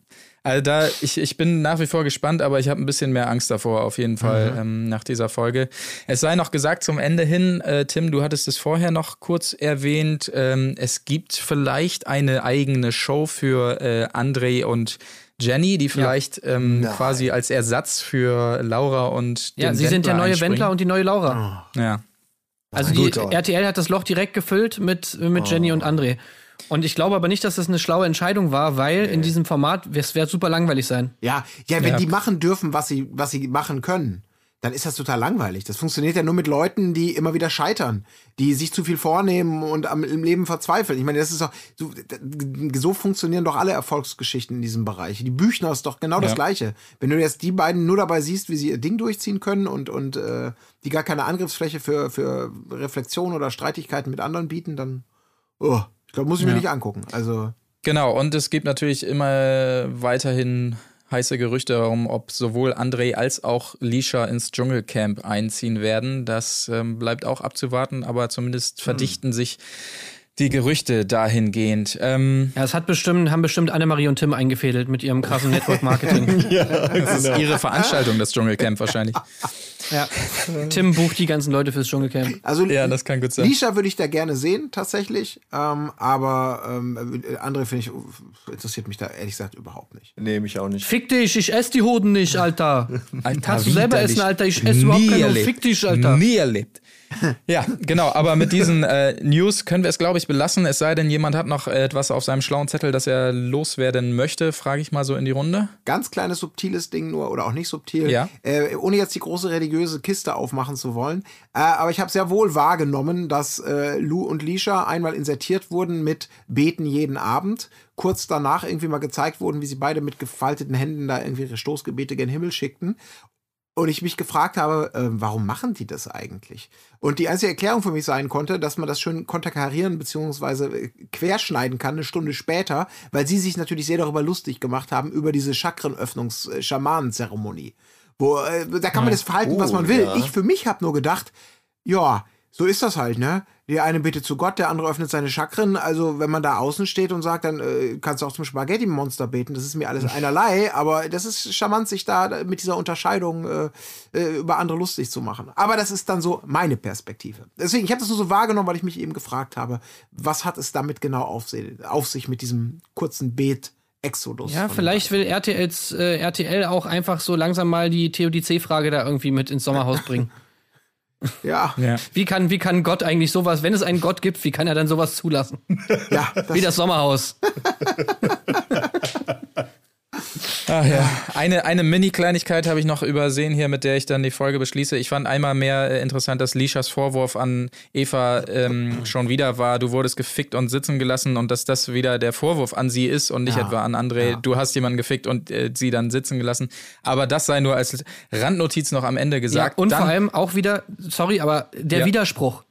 Also da, ich, ich bin nach wie vor gespannt, aber ich habe ein bisschen mehr Angst davor, auf jeden Fall, ähm, nach dieser Folge. Es sei noch gesagt zum Ende hin, äh, Tim, du hattest es vorher noch kurz erwähnt, ähm, es gibt vielleicht eine eigene Show für äh, André und Jenny, die vielleicht ähm, Nein. quasi als Ersatz für Laura und Ja, sie sind der Wendler neue einspringen. Wendler und die neue Laura. Ja. Also Gut, die RTL hat das Loch direkt gefüllt mit, mit Jenny und André. Und ich glaube aber nicht, dass das eine schlaue Entscheidung war, weil in diesem Format, es wird super langweilig sein. Ja, ja, wenn Ja. die machen dürfen, was sie, was sie machen können, dann ist das total langweilig. Das funktioniert ja nur mit Leuten, die immer wieder scheitern, die sich zu viel vornehmen und am, im Leben verzweifeln. Ich meine, das ist doch, so, so funktionieren doch alle Erfolgsgeschichten in diesem Bereich. Die Büchner ist doch genau das Ja. Gleiche. Wenn du jetzt die beiden nur dabei siehst, wie sie ihr Ding durchziehen können und, und äh, die gar keine Angriffsfläche für, für Reflexion oder Streitigkeiten mit anderen bieten, dann, oh, ich glaube, muss ich mir Ja. nicht angucken. Also, Genau, und es gibt natürlich immer weiterhin heiße Gerüchte darum, ob sowohl André als auch Lisha ins Dschungelcamp einziehen werden. Das ähm, bleibt auch abzuwarten, aber zumindest verdichten sich die Gerüchte dahingehend. Ähm, Ja, es hat bestimmt, haben bestimmt Annemarie und Tim eingefädelt mit ihrem krassen Network-Marketing. das ist ihre Veranstaltung, das Dschungelcamp wahrscheinlich. ja. Tim bucht die ganzen Leute fürs Dschungelcamp. also Ja, das kann gut sein. Lisha würde ich da gerne sehen, tatsächlich. Ähm, aber ähm, andere finde ich, interessiert mich da ehrlich gesagt überhaupt nicht. Nee, mich auch nicht. Fick dich, ich ess die Hoden nicht, Alter. Alter, Kannst du selber essen, Alter. Ich esse überhaupt Nie keine. Fick dich, Alter. Nie erlebt. Ja, genau. Aber mit diesen äh, News können wir es, glaube ich, belassen. Es sei denn, jemand hat noch etwas auf seinem schlauen Zettel, das er loswerden möchte. Frage ich mal so in die Runde. Ganz kleines, subtiles Ding nur, oder auch nicht subtil, Ja. äh, ohne jetzt die große religiöse Kiste aufmachen zu wollen. Äh, aber ich habe sehr wohl wahrgenommen, dass äh, Lou und Lisha einmal insertiert wurden mit Beten jeden Abend. Kurz danach irgendwie mal gezeigt wurden, wie sie beide mit gefalteten Händen da irgendwie ihre Stoßgebete gen Himmel schickten. Und ich mich gefragt habe, äh, warum machen die das eigentlich? Und die einzige Erklärung für mich sein konnte, dass man das schön konterkarieren bzw. äh, querschneiden kann, eine Stunde später, weil sie sich natürlich sehr darüber lustig gemacht haben, über diese Chakrenöffnungs-Schamanenzeremonie. Wo, äh, da kann man das verhalten, was Oh, man will. ja. Ich für mich habe nur gedacht, ja, so ist das halt, ne? Der eine betet zu Gott, der andere öffnet seine Chakren. Also, wenn man da außen steht und sagt, dann äh, kannst du auch zum Spaghetti-Monster beten. Das ist mir alles einerlei, aber das ist charmant, sich da mit dieser Unterscheidung äh, äh, über andere lustig zu machen. Aber das ist dann so meine Perspektive. Deswegen, ich habe das nur so wahrgenommen, weil ich mich eben gefragt habe, was hat es damit genau auf, auf sich mit diesem kurzen Bet? Exodus. Ja, vielleicht will RTLs, äh, RTL auch einfach so langsam mal die TODC-Frage da irgendwie mit ins Sommerhaus bringen. Ja, Ja. Wie kann, wie kann Gott eigentlich sowas, wenn es einen Gott gibt, wie kann er dann sowas zulassen? ja. Das, Wie das Sommerhaus. Ach ja. Eine, eine Mini-Kleinigkeit habe ich noch übersehen hier, mit der ich dann die Folge beschließe. Ich fand einmal mehr äh, interessant, dass Lishas Vorwurf an Eva ähm, schon wieder war, du wurdest gefickt und sitzen gelassen und dass das wieder der Vorwurf an sie ist und nicht Ja. etwa an André, du hast jemanden gefickt und äh, sie dann sitzen gelassen. Aber das sei nur als Randnotiz noch am Ende Ja, gesagt. und dann, vor allem auch wieder, sorry, aber der Ja. Widerspruch.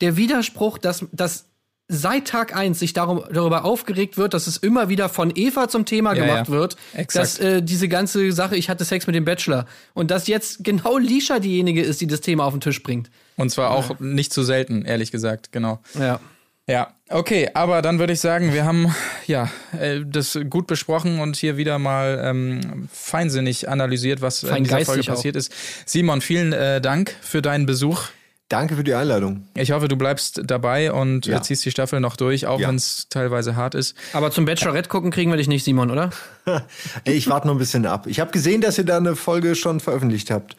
Der Widerspruch, dass, dass seit Tag eins sich darum, darüber aufgeregt wird, dass es immer wieder von Eva zum Thema Ja, gemacht ja. wird, Exakt. dass äh, diese ganze Sache, ich hatte Sex mit dem Bachelor und dass jetzt genau Lisha diejenige ist, die das Thema auf den Tisch bringt. und zwar auch nicht zu selten, ehrlich gesagt, genau. Ja. Ja, okay, aber dann würde ich sagen, wir haben ja äh, das gut besprochen und hier wieder mal ähm, feinsinnig analysiert, was in dieser Folge Feingeistig auch. passiert ist. Simon, vielen äh, Dank für deinen Besuch. Danke für die Einladung. Ich hoffe, du bleibst dabei und Ja. ziehst die Staffel noch durch, auch Ja. wenn es teilweise hart ist. Aber zum Bachelorette gucken kriegen wir dich nicht, Simon, oder? Ey, ich warte noch ein bisschen ab. Ich habe gesehen, dass ihr da eine Folge schon veröffentlicht habt.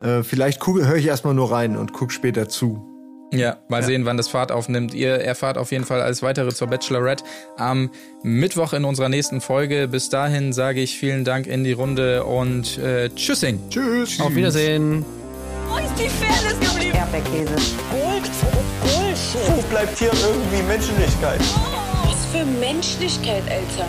Äh, vielleicht höre ich erstmal nur rein und guck später zu. Ja, mal sehen, wann das Fahrt aufnimmt. Ihr erfahrt auf jeden Fall alles weitere zur Bachelorette am Mittwoch in unserer nächsten Folge. Bis dahin sage ich vielen Dank in die Runde und äh, Tschüssing. Tschüss. Auf Wiedersehen. Wo ist die Fairness geblieben? Erdbeerkäse. Gold, Bullshit. Wo bleibt hier irgendwie Menschlichkeit? Was für Menschlichkeit, Alter.